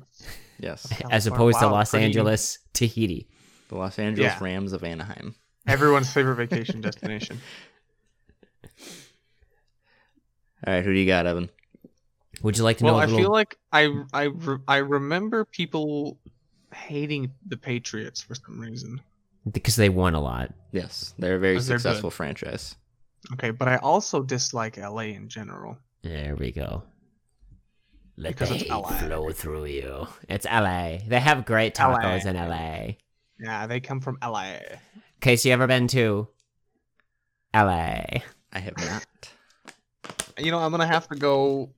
Yes, as California. opposed to Los pretty- Angeles, Tahiti. the Los Angeles Yeah. Rams of Anaheim. Everyone's favorite vacation destination. All right, who do you got, Evan? Would you like to well, know? a I little... feel like I I re- I remember people hating the Patriots for some reason. because they won a lot. Yes, they're a very successful franchise. Okay, but I also dislike LA in general. There we go. Let Because the it's hate flow through you. It's LA. They have great tacos in LA. Yeah, they come from LA. Case you ever been to LA? I have not. You know, I'm gonna have to go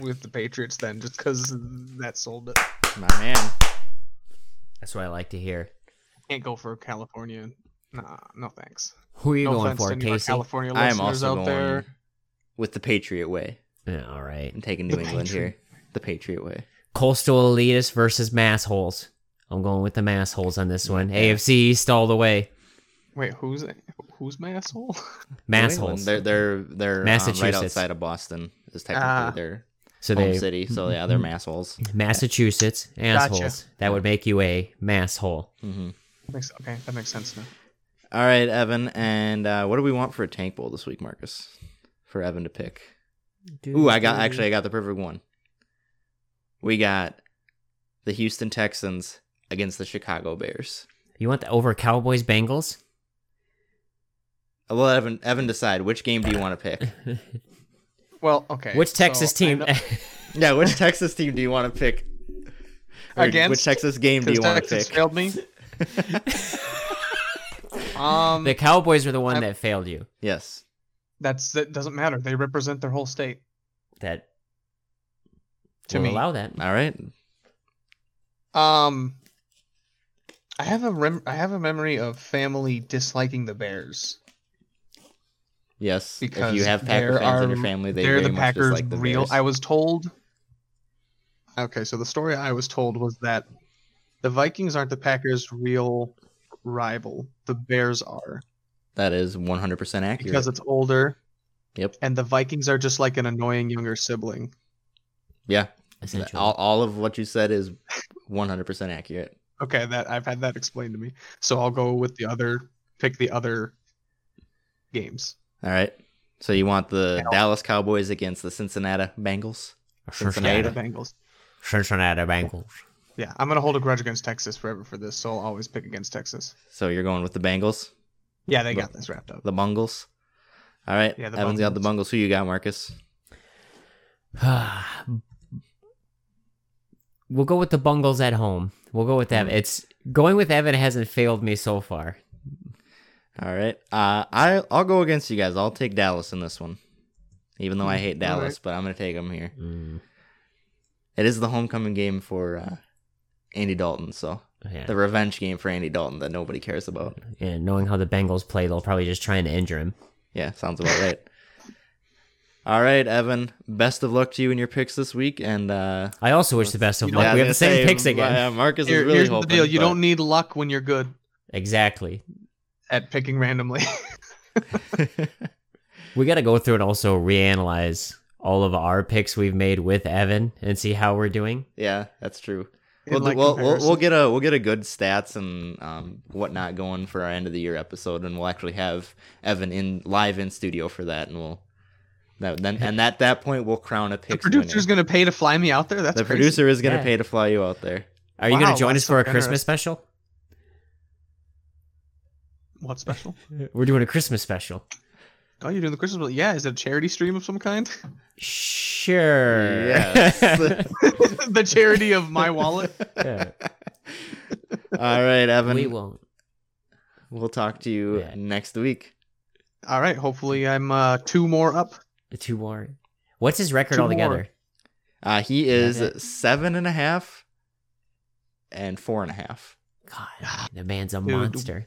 with the Patriots then, just because that sold it. My man. That's what I like to hear. Can't go for California. Nah, no thanks. Who are you no going for, to any of our Casey? California I am listeners also out going there. with the Patriot way. Yeah, all right. I'm taking The New England Patriot. here. The Patriot way. Coastal elitists versus mass holes. I'm going with the mass holes on this one. Yeah. AFC East all the way. Wait, who's who's my asshole? Mass New England. holes. They're they're they're um, right Massachusetts. outside of Boston. Is technically Ah. their so home they city. So yeah, they're massholes. Massachusetts assholes. Gotcha. That would make you a mass hole. hmm Makes, okay, that makes sense now. All right, Evan. And uh, what do we want for a tank bowl this week, Marcus? For Evan to pick. Ooh, I got actually I got the perfect one. We got the Houston Texans against the Chicago Bears. You want the over Cowboys Bengals? I'll let Evan Evan decide which game do you want to pick. Well, okay. Which Texas I team? know- yeah, which Texas team do you want to pick? Or Against? which Texas game do you want to pick? failed me. um, the Cowboys are the one I'm- that failed you. yes. that's that doesn't matter. They represent their whole state. That To will me. allow that. All right. Um, I have a rem- I have a memory of family disliking the Bears. Yes. if you have Packer there fans in your family, they They're very the much Packers dislike the real. Bears. I was told. Okay, so the story I was told was that the Vikings aren't the Packers' real rival. The Bears are That is 100% accurate. because it's older. Yep. And the Vikings are just like an annoying younger sibling. yeah. Essentially. All, all of what you said is 100% accurate. Okay, that I've had that explained to me. So I'll go with the other. Pick the other games. All right. So you want the Yeah. Dallas Cowboys against the Cincinnati Bengals? Cincinnati, The Bengals. Cincinnati Bengals. Yeah, I'm gonna hold a grudge against Texas forever for this, so I'll always pick against Texas. So you're going with the Bengals, Yeah, they But- got this wrapped up. the Bungles. All right. Yeah, the Evan's got the Bungles. Bungles. Who you got, Marcus? we'll go with the Bungles at home. We'll go with. Evan. Hmm. It's going with Evan hasn't failed me so far. All right. Uh, I I'll go against you guys. I'll take Dallas in this one, even though I hate Dallas, right. but I'm gonna take them here. Mm, It is the homecoming game for uh, Andy Dalton, so yeah. the revenge game for Andy Dalton that nobody cares about. and knowing how the Bengals play, they'll probably just try and injure him. Yeah, sounds about right. All right, Evan. Best of luck to you in your picks this week, and uh, I also wish the best of luck. yeah, we have the same say, picks again. uh, Marcus Here- is really here's hoping. the deal: you but- don't need luck when you're good Exactly. At picking randomly. We got to go through and also reanalyze all of our picks we've made with Evan and see how we're doing. yeah, that's true. We'll, like, we'll, we'll, we'll get a we'll get a good stats and um, whatnot going for our end of the year episode, and we'll actually have Evan in live in studio for that, and we'll that, then and at that point we'll crown a the picks producer's winner. gonna pay to fly me out there. That's The crazy. producer is gonna Yeah. pay to fly you out there. Are you going to join that's us for a so Christmas special? What special? We're doing a Christmas special. Oh, you're doing the Christmas? Yeah, is it a charity stream of some kind? Sure. Yes. the charity of my wallet. Yeah. All right, Evan. we won't. We'll talk to you Yeah. next week. All right. Hopefully, I'm uh, two more up. The two more. What's his record Two altogether? more. Uh, he is Okay. seven and a half and four and a half. God, the man's a Dude, monster.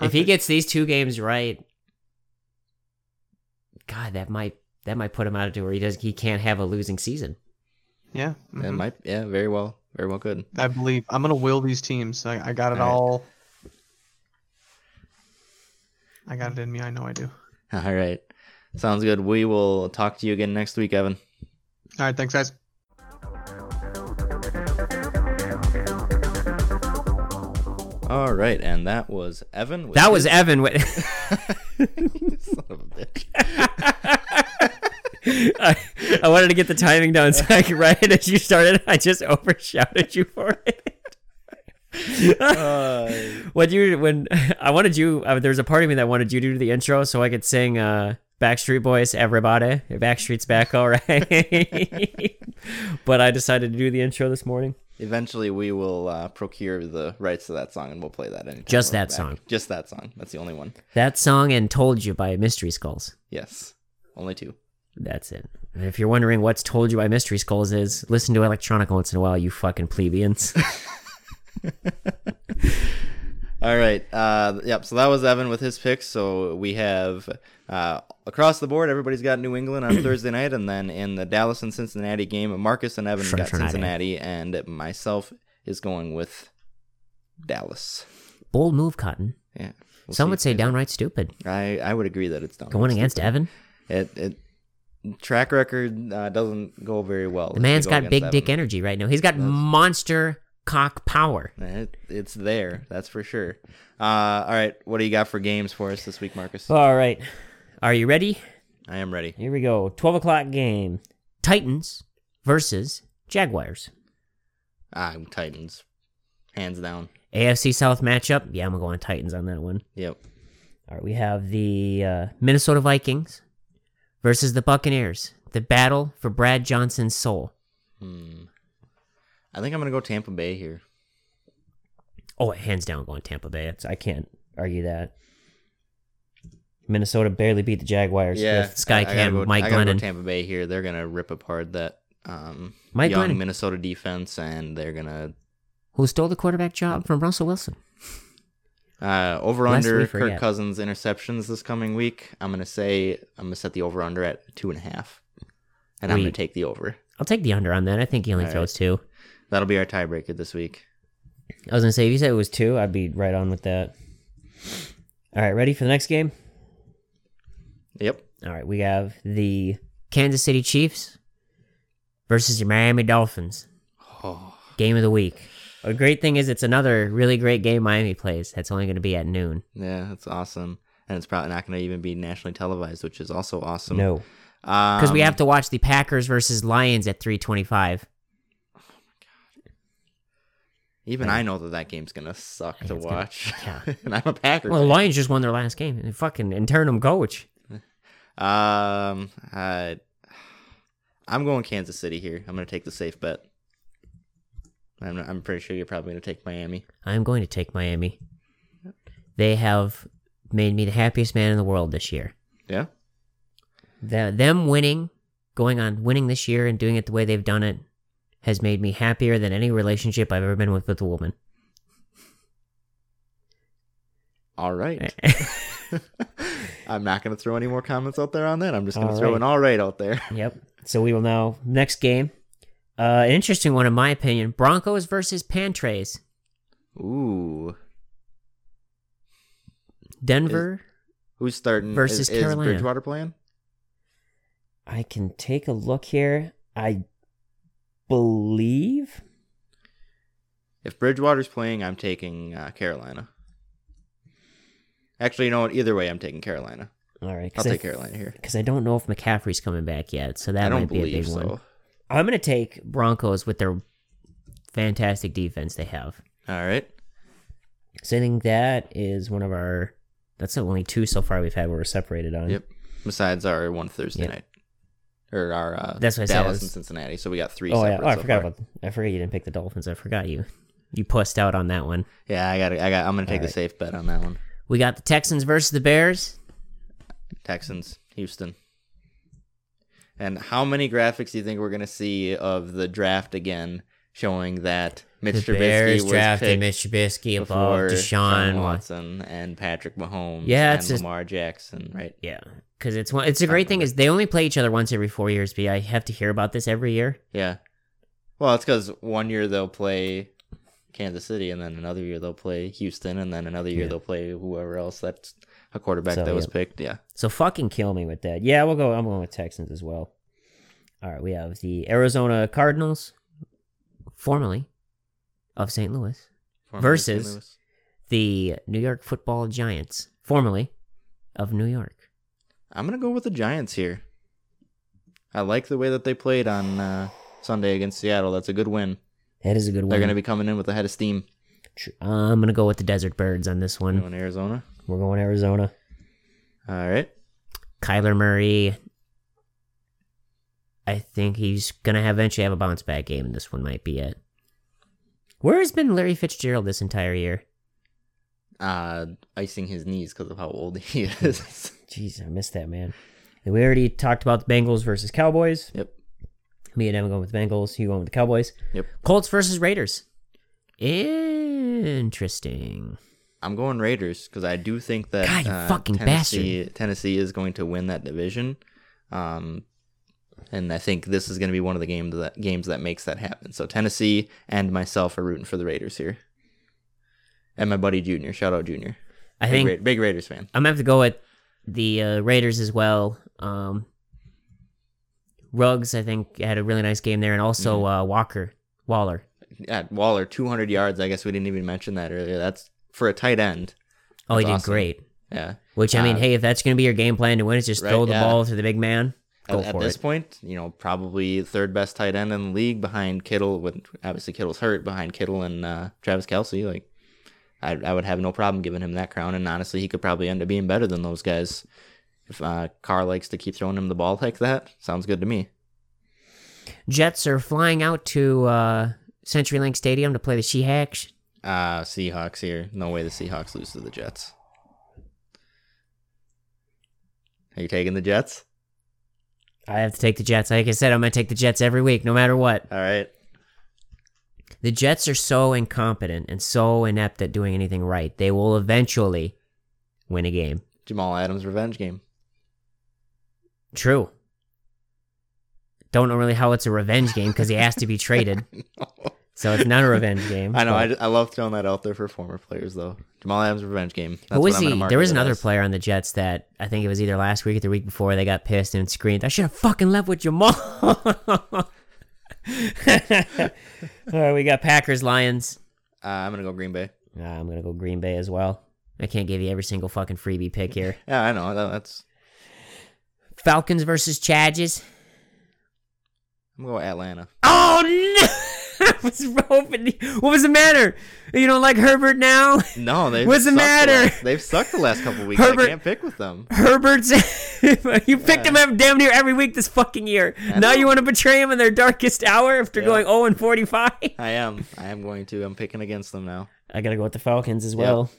If he gets these two games right, God, that might that might put him out of where he does he can't have a losing season. yeah, It mhm. might, yeah, very well, very well Good. I believe I'm gonna will these teams. I, I got it All right. all. I got it in me. I know I do. All right, sounds good. We will talk to you again next week, Evan. All right. Thanks, guys. All right, and that was Evan. with That was Evan. With Son of a bitch. I, I wanted to get the timing down so I could right as you started. I just overshouted you for it. Uh, What you when I wanted you? Uh, there was a part of me that wanted you to do the intro so I could sing uh, Backstreet Boys, "Everybody." Backstreet's back, all right. but I decided to do the intro this morning. Eventually, we will uh, procure the rights to that song, and we'll play that anytime. Just that back. song. Just that song. That's the only one. That song and "Told You" by Mystery Skulls. Yes, only two. That's it. And if you're wondering what's "Told You" by Mystery Skulls is, listen to electronic once in a while, you fucking plebeians. All right. Uh, yep. So that was Evan with his picks. So we have uh, across the board, everybody's got New England on Thursday night, and then in the Dallas and Cincinnati game, Marcus and Evan got Cincinnati. Cincinnati, and myself is going with Dallas. Bold move, Cotton. Yeah. we'll Some would say downright stupid. I I would agree that it's done. Going against Evan. it. It track record uh, doesn't go very well. The man's got big against dick energy right now. He's got monster cock power. It, it's there, that's for sure. Uh, all right, what do you got for games for us this week, Marcus? All right. Are you ready? I am ready. Here we go. 12 o'clock game. Titans versus Jaguars. Ah, Titans, hands down. AFC South matchup. Yeah, I'm going to go on Titans on that one. Yep. All right, we have the uh, Minnesota Vikings versus the Buccaneers. The battle for Brad Johnson's soul. Hmm. I think I'm gonna go Tampa Bay here. Oh, hands down going Tampa Bay. It's, I can't argue that. Minnesota barely beat the Jaguars with Sky Cam, go- Mike I Glennon. Go Tampa Bay here. They're gonna rip apart that um, Mike young Glennon. Minnesota defense, and they're gonna Who stole the quarterback job from Russell Wilson? uh, over Lest under. Kirk Cousins interceptions this coming week. I'm gonna say I'm gonna set the over under at two and a half, and I'm gonna take the over. I'll take the under on that. I think he only All throws two. That'll be our tiebreaker this week. I was gonna say if you said it was two, I'd be right on with that. All right, ready for the next game? Yep. All right, we have the Kansas City Chiefs versus the Miami Dolphins. Oh, Game of the week. A great thing is it's another really great game Miami plays. That's only going to be at noon. yeah, that's awesome, and it's probably not gonna even be nationally televised, which is also awesome. No, because because we um, have to watch the Packers versus Lions at three twenty-five. Even I know that that game's gonna suck to It's gonna- watch, yeah. and I'm a Packer. Well, the. Lions just won their last game. And fucking interim coach. Um, I, I'm going Kansas City here. I'm going to take the safe bet. I'm, I'm pretty sure you're probably going to take Miami. I'm going to take Miami. They have made me the happiest man in the world this year. Yeah. The, them winning, going on winning this year and doing it the way they've done it, has made me happier than any relationship I've ever been with with a woman. All right. I'm not going to throw any more comments out there on that. I'm just going to throw right. an all right out there. Yep. So we will now next game. Uh, an interesting one in my opinion: Broncos versus Pantrays. Ooh. Denver. Who's starting? Versus is, is Carolina. Bridgewater playing? I can take a look here. I believe. If Bridgewater's playing, I'm taking uh, Carolina. Actually, you know what? Either way, I'm taking Carolina. All right, I'll take Carolina here. Because I don't know if McCaffrey's coming back yet, so that I might be a big so. one. I'm gonna take Broncos with their fantastic defense they have. All right. So I think that is one of our. That's the only two so far we've had where we're separated on. Yep. Besides our one Thursday Yep. night, or our uh, That's what I said, Dallas I was- and Cincinnati. So we got three. Oh yeah. Oh, I so forgot far. about. I forgot you didn't pick the Dolphins. I forgot you. You pussed out on that one. Yeah, I got. I got. I'm gonna take right. safe bet on that one. We got the Texans versus the Bears. Texans, Houston. And how many graphics do you think we're gonna see of the draft again, showing that Mitch the Trubisky Bears was drafted Mitch Trubisky above Deshaun Watson. And Patrick Mahomes Yeah, and it's Lamar Jackson, right? Yeah, because it's one. It's a great thing is they only play each other once every four years. But I have to hear about this every year. Yeah. Well, it's because one year they'll play Kansas City, and then another year they'll play Houston, and then another year Yeah. they'll play whoever else that's a quarterback So, that was yeah. picked. Yeah. So fucking kill me with that. Yeah, we'll go. I'm going with Texans as well. All right, we have the Arizona Cardinals, formerly of St. Louis, Formerly Versus- St. Louis. the New York Football Giants, formerly of New York. I'm gonna go with the Giants here. I like the way that they played on uh, Sunday against Seattle. That's a good win. That is a good one. They're gonna be coming in with a head of steam. I'm gonna go with the Desert Birds on this one. Going to Arizona. We're going Arizona. All right. Kyler Murray. I think he's gonna eventually have a bounce back game, and this one might be it. Where has been Larry Fitzgerald this entire year? Uh, icing his knees because of how old he is. Jeez, I missed that man. We already talked about the Bengals versus Cowboys. yep. Me and Evan going with the Bengals. You going with the Cowboys. Yep. Colts versus Raiders. Interesting. I'm going Raiders because I do think that God, you uh, fucking Tennessee, Tennessee is going to win that division. Um, and I think this is going to be one of the games that games that makes that happen. So Tennessee and myself are rooting for the Raiders here. And my buddy Junior, shout out Junior, I big, think Ra- big Raiders fan. I'm gonna have to go with the uh, Raiders as well. Um, Ruggs, I think, had a really nice game there, and also Mm-hmm. uh, Walker Waller. Yeah, Waller, 200 yards. I guess we didn't even mention that earlier. That's for a tight end. Oh, he did awesome. great. Yeah. Which I mean, Uh, hey, if that's gonna be your game plan to win, is just Right, throw the yeah. ball to the big man. Go At, at this it. point, you know, probably third best tight end in the league behind Kittle. With obviously Kittle's hurt behind Kittle and uh, Travis Kelce. Like, I, I would have no problem giving him that crown. And honestly, he could probably end up being better than those guys if uh, Carr likes to keep throwing him the ball like that. Sounds good to me. Jets are flying out to uh, CenturyLink Stadium to play the Seahawks. Uh, Seahawks here. No way the Seahawks lose to the Jets. Are you taking the Jets? I have to take the Jets. Like I said, I'm gonna take the Jets every week, no matter what. All right. The Jets are so incompetent and so inept at doing anything right. They will eventually win a game. Jamal Adams revenge game. True. Don't know really how it's a revenge game because he has to be traded. So it's not a revenge game. I know. I, I love throwing that out there for former players, though. Jamal Adams revenge game. That's Who what was I'm he? There was another as. player on the Jets that I think it was either last week or the week before they got pissed and screamed, I should have fucking left with Jamal. All right, we got Packers, Lions. Uh, I'm gonna go Green Bay. Uh, I'm going to go Green Bay as well. I can't give you every single fucking freebie pick here. Yeah, I know. That's. Falcons versus Chargers. I'm gonna go Atlanta. Oh, no! was hoping. What was the matter? You don't like Herbert now? No, they. What's the matter? they've sucked the last couple weeks. Herbert- I can't pick with them. Herbert's. you picked him up damn near every week this fucking year. Now know. you want to betray him in their darkest hour after Yeah. going 0 and 45? I am. I am going to. I'm picking against them now. I gotta go with the Falcons as well.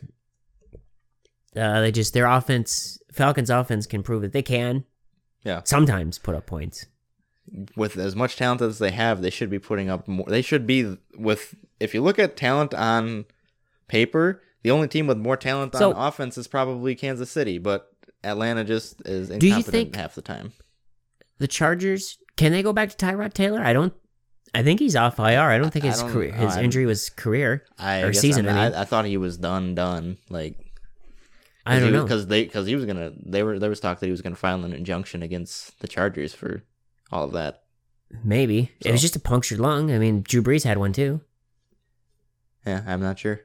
Uh, they just their offense, Falcons' offense can prove that they can. Yeah. Sometimes put up points. With as much talent as they have, they should be putting up more. They should be with. If you look at talent on paper, the only team with more talent So- on offense is probably Kansas City, but Atlanta just is Do you incompetent think- half the time. The Chargers can they go back to Tyrod Taylor? I don't. I think he's off IR. I don't think his don't- career, his injury was career. I Or season, I mean. I, I thought he was done, done. Like I don't know. because they because he was gonna. They were there was talk that he was gonna file an injunction against the Chargers for all of that. Maybe it was just a punctured lung. I mean, Drew Brees had one too. Yeah, I'm not sure.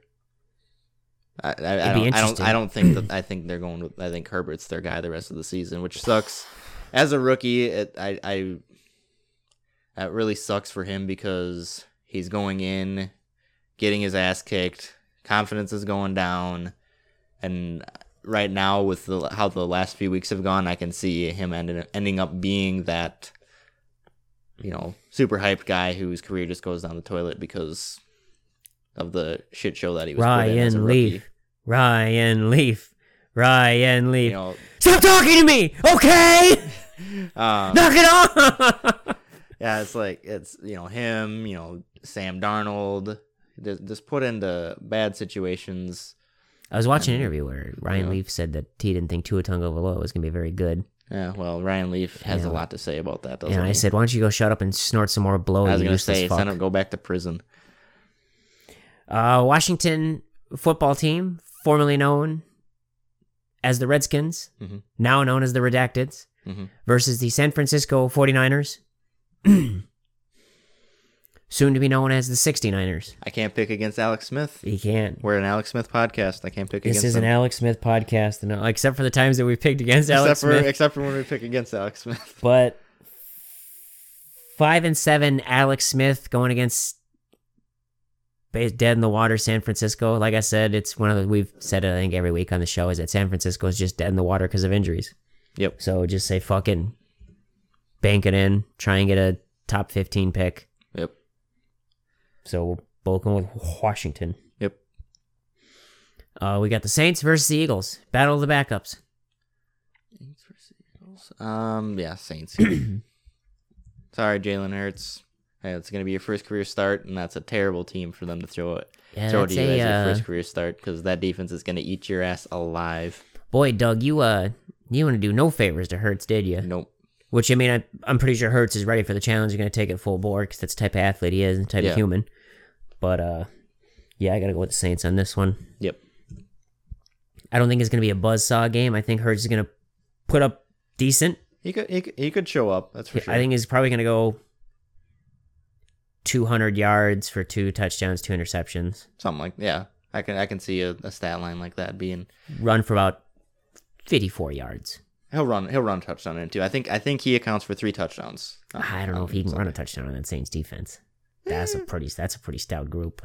I, I, I, don't, I don't. I don't think that. I think they're going with. I think Herbert's their guy the rest of the season, which sucks. As a rookie, it, I, I, that really sucks for him because he's going in, getting his ass kicked. Confidence is going down, and right now with the, how the last few weeks have gone, I can see him ending ending up being that, you know, super hyped guy whose career just goes down the toilet because of the shit show that he was put in as a Ryan. Leaf, Ryan Leaf, Ryan Leaf. You know, Stop talking to me, okay? um, Knock it off. yeah, it's like it's you know him, you know Sam Darnold, just, just put into bad situations. I was watching an interview where Ryan Yeah. Leaf said that he didn't think Tua Tagovailoa was gonna be very good, Yeah, well, Ryan Leaf has Yeah. a lot to say about that, doesn't and I said, "Why don't you go shut up and snort some more blow?" I was gonna useless say, send him go back to prison. Uh, Washington football team, formerly known as the Redskins, Mhm. now known as the Redacteds, Mhm. versus the San Francisco 49ers, soon to be known as the 69ers. I can't pick against Alex Smith. He can't. We're an Alex Smith podcast. I can't pick This against is him. an Alex Smith podcast, and uh, except for the times that we picked against except Alex for Smith, except for when we pick against Alex Smith. but five and seven, Alex Smith going against dead in the water San Francisco. Like I said, it's one of the we've said it I think every week on the show is that San Francisco is just dead in the water because of injuries. Yep. So just say fucking bank it in, try and get a top fifteen pick. Yep. So both going with Washington. Yep. Uh, we got the Saints versus the Eagles. Battle of the backups. Saints versus Um. Yeah. Saints. Sorry, Jalen Hurts. Hey, it's gonna be your first career start, and that's a terrible team for them to throw it. Yeah, throw to you a, as your uh, first career start because that defense is gonna eat your ass alive. boy, Doug, you uh, you want to do no favors to Hurts, did you? Nope. Which I mean, I, I'm pretty sure Hurts is ready for the challenge. You're going to take it full bore because that's the type of athlete he is and type Yeah. of human. But uh, yeah, I got to go with the Saints on this one. Yep. I don't think it's going to be a buzzsaw game. I think Hurts is going to put up decent. He could. He could, he could show up. That's for sure. I think he's probably going to go 200 yards for two touchdowns, two interceptions, something like yeah. I can. I can see a, a stat line like that being. run for about 54 yards. He'll run. He'll run a touchdown into. I think. I think he accounts for three touchdowns. I don't know if he can Um, run a touchdown on that Saints defense. That's a Eh. pretty. That's a pretty stout group.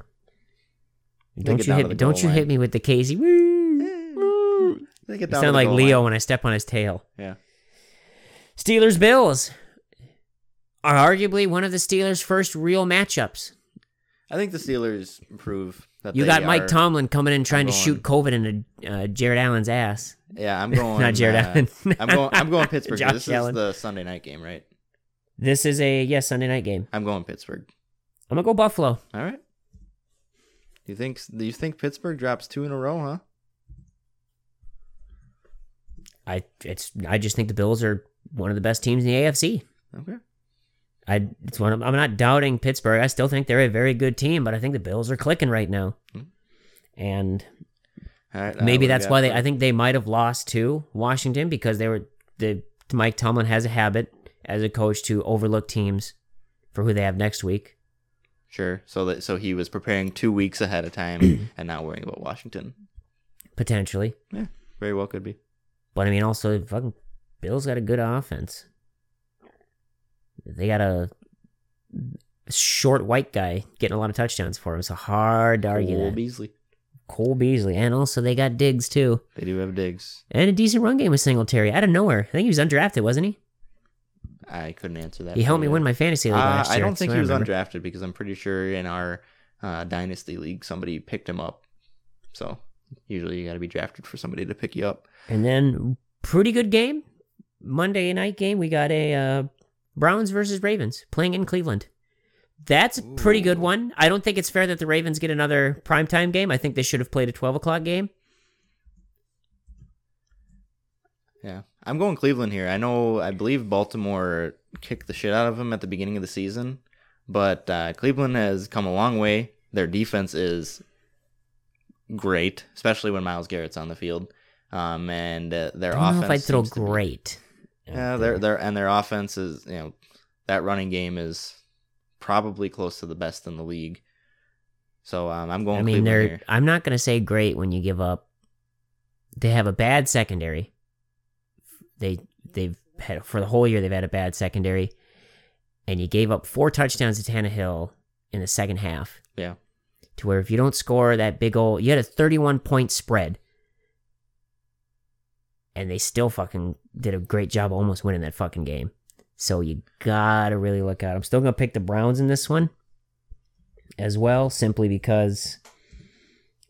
Don't you hit? Don't you line. hit me with the Casey? Woo! They get down sound like Leo line. when I step on his tail. Yeah. Steelers Bills are arguably one of the Steelers' first real matchups. I think the Steelers prove You got Mike Tomlin coming in trying to shoot COVID into uh, Jared Allen's ass. Yeah, I'm going. Not Jared uh, Allen. I'm going. I'm going Pittsburgh. Josh this Allen. is the Sunday night game, right? This is a yes Sunday night game. I'm going Pittsburgh. I'm gonna go Buffalo. All right. You think? Do you think Pittsburgh drops two in a row? Huh? I it's I just think the Bills are one of the best teams in the AFC. Okay. I it's one of, I'm not doubting Pittsburgh. I still think they're a very good team, but I think the Bills are clicking right now. Hmm. And right. maybe that's why they I think they might have lost to Washington because they were the Mike Tomlin has a habit as a coach to overlook teams for who they have next week. Sure. So that so he was preparing two weeks ahead of time and not worrying about Washington. Potentially. Yeah, very well could be. But I mean also fucking Bills got a good offense. They got a short white guy getting a lot of touchdowns for him. So hard to argue Cole that. Beasley. Cole Beasley, and also they got Diggs too, They do have Diggs. and a decent run game with Singletary out of nowhere. I think he was undrafted, wasn't he? I couldn't answer that. He helped me win my fantasy league Uh, last I don't think he was undrafted because I'm pretty sure in our uh, dynasty league somebody picked him up. So usually you got to be drafted for somebody to pick you up. And then pretty good game, Monday night game. We got a uh, Browns versus Ravens playing in Cleveland. That's a pretty good one. I don't think it's fair that the Ravens get another primetime game. I think they should have played a twelve o'clock game. Yeah, I'm going Cleveland here. I know, I believe Baltimore kicked the shit out of them at the beginning of the season, but uh, Cleveland has come a long way. Their defense is great, especially when Myles Garrett's on the field. Um, and uh, their I don't know offense if I'd throw seems to Yeah, their there. their and their offense is you know that running game is probably close to the best in the league. So um, I'm going. I mean, Cleveland they're. here. I'm not gonna say great when you give up. They have a bad secondary. They they've had for the whole year they've had a bad secondary, and you gave up four touchdowns to Tannehill in the second half. Yeah. To where if you don't score that big old, you had a 31 point spread, and they still fucking did a great job almost winning that fucking game. So you gotta really look out. I'm still gonna pick the Browns in this one as well, simply because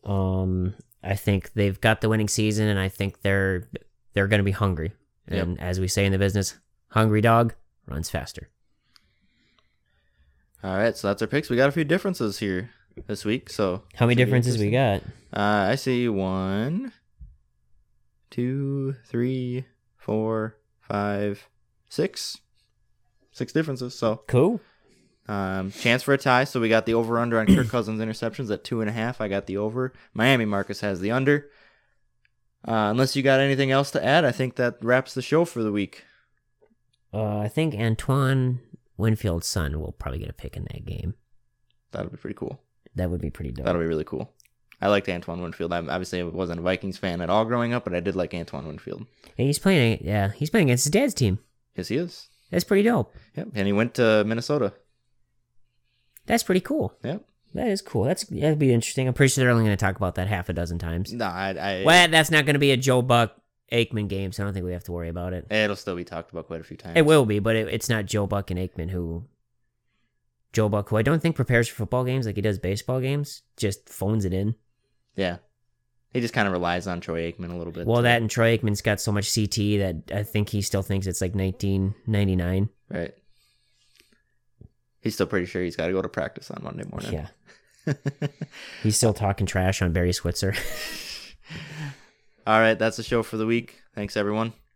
um I think they've got the winning season and I think they're they're gonna be hungry. Yep. And as we say in the business, hungry dog runs faster. All right, so that's our picks. We got a few differences here this week. So How many differences we got? Uh, I see one, two, three, four, five, six, six differences. So Cool. um, chance for a tie. So we got the over under on Kirk Cousins interceptions at two and a half. I got the over. Miami Marcus has the under. Uh, unless you got anything else to add, I think that wraps the show for the week. Uh, I think Antoine Winfield's son will probably get a pick in that game. That'll be pretty cool. That would be pretty dope. That'll be really cool. I liked Antoine Winfield. I obviously wasn't a Vikings fan at all growing up, but I did like Antoine Winfield. Hey, he's playing. Yeah, he's playing against his dad's team. Yes, he is. That's pretty dope. Yep, and he went to Minnesota. That's pretty cool. Yep. That is cool. That's that'd be interesting. I'm pretty sure they're only going to talk about that half a dozen times. No, I, I Well, that's not going to be a Joe Buck Aikman game, so I don't think we have to worry about it. it'll still be talked about quite a few times. It will be, but it, it's not Joe Buck and Aikman who. Joe Buck, who I don't think prepares for football games like he does baseball games, just phones it in. Yeah, he just kind of relies on Troy Aikman a little bit. Well, to- that and Troy Aikman's got so much CT that I think he still thinks it's like 1999. right. He's still pretty sure he's got to go to practice on Monday morning. Yeah, he's still talking trash on Barry Switzer. All right, that's the show for the week. Thanks, everyone.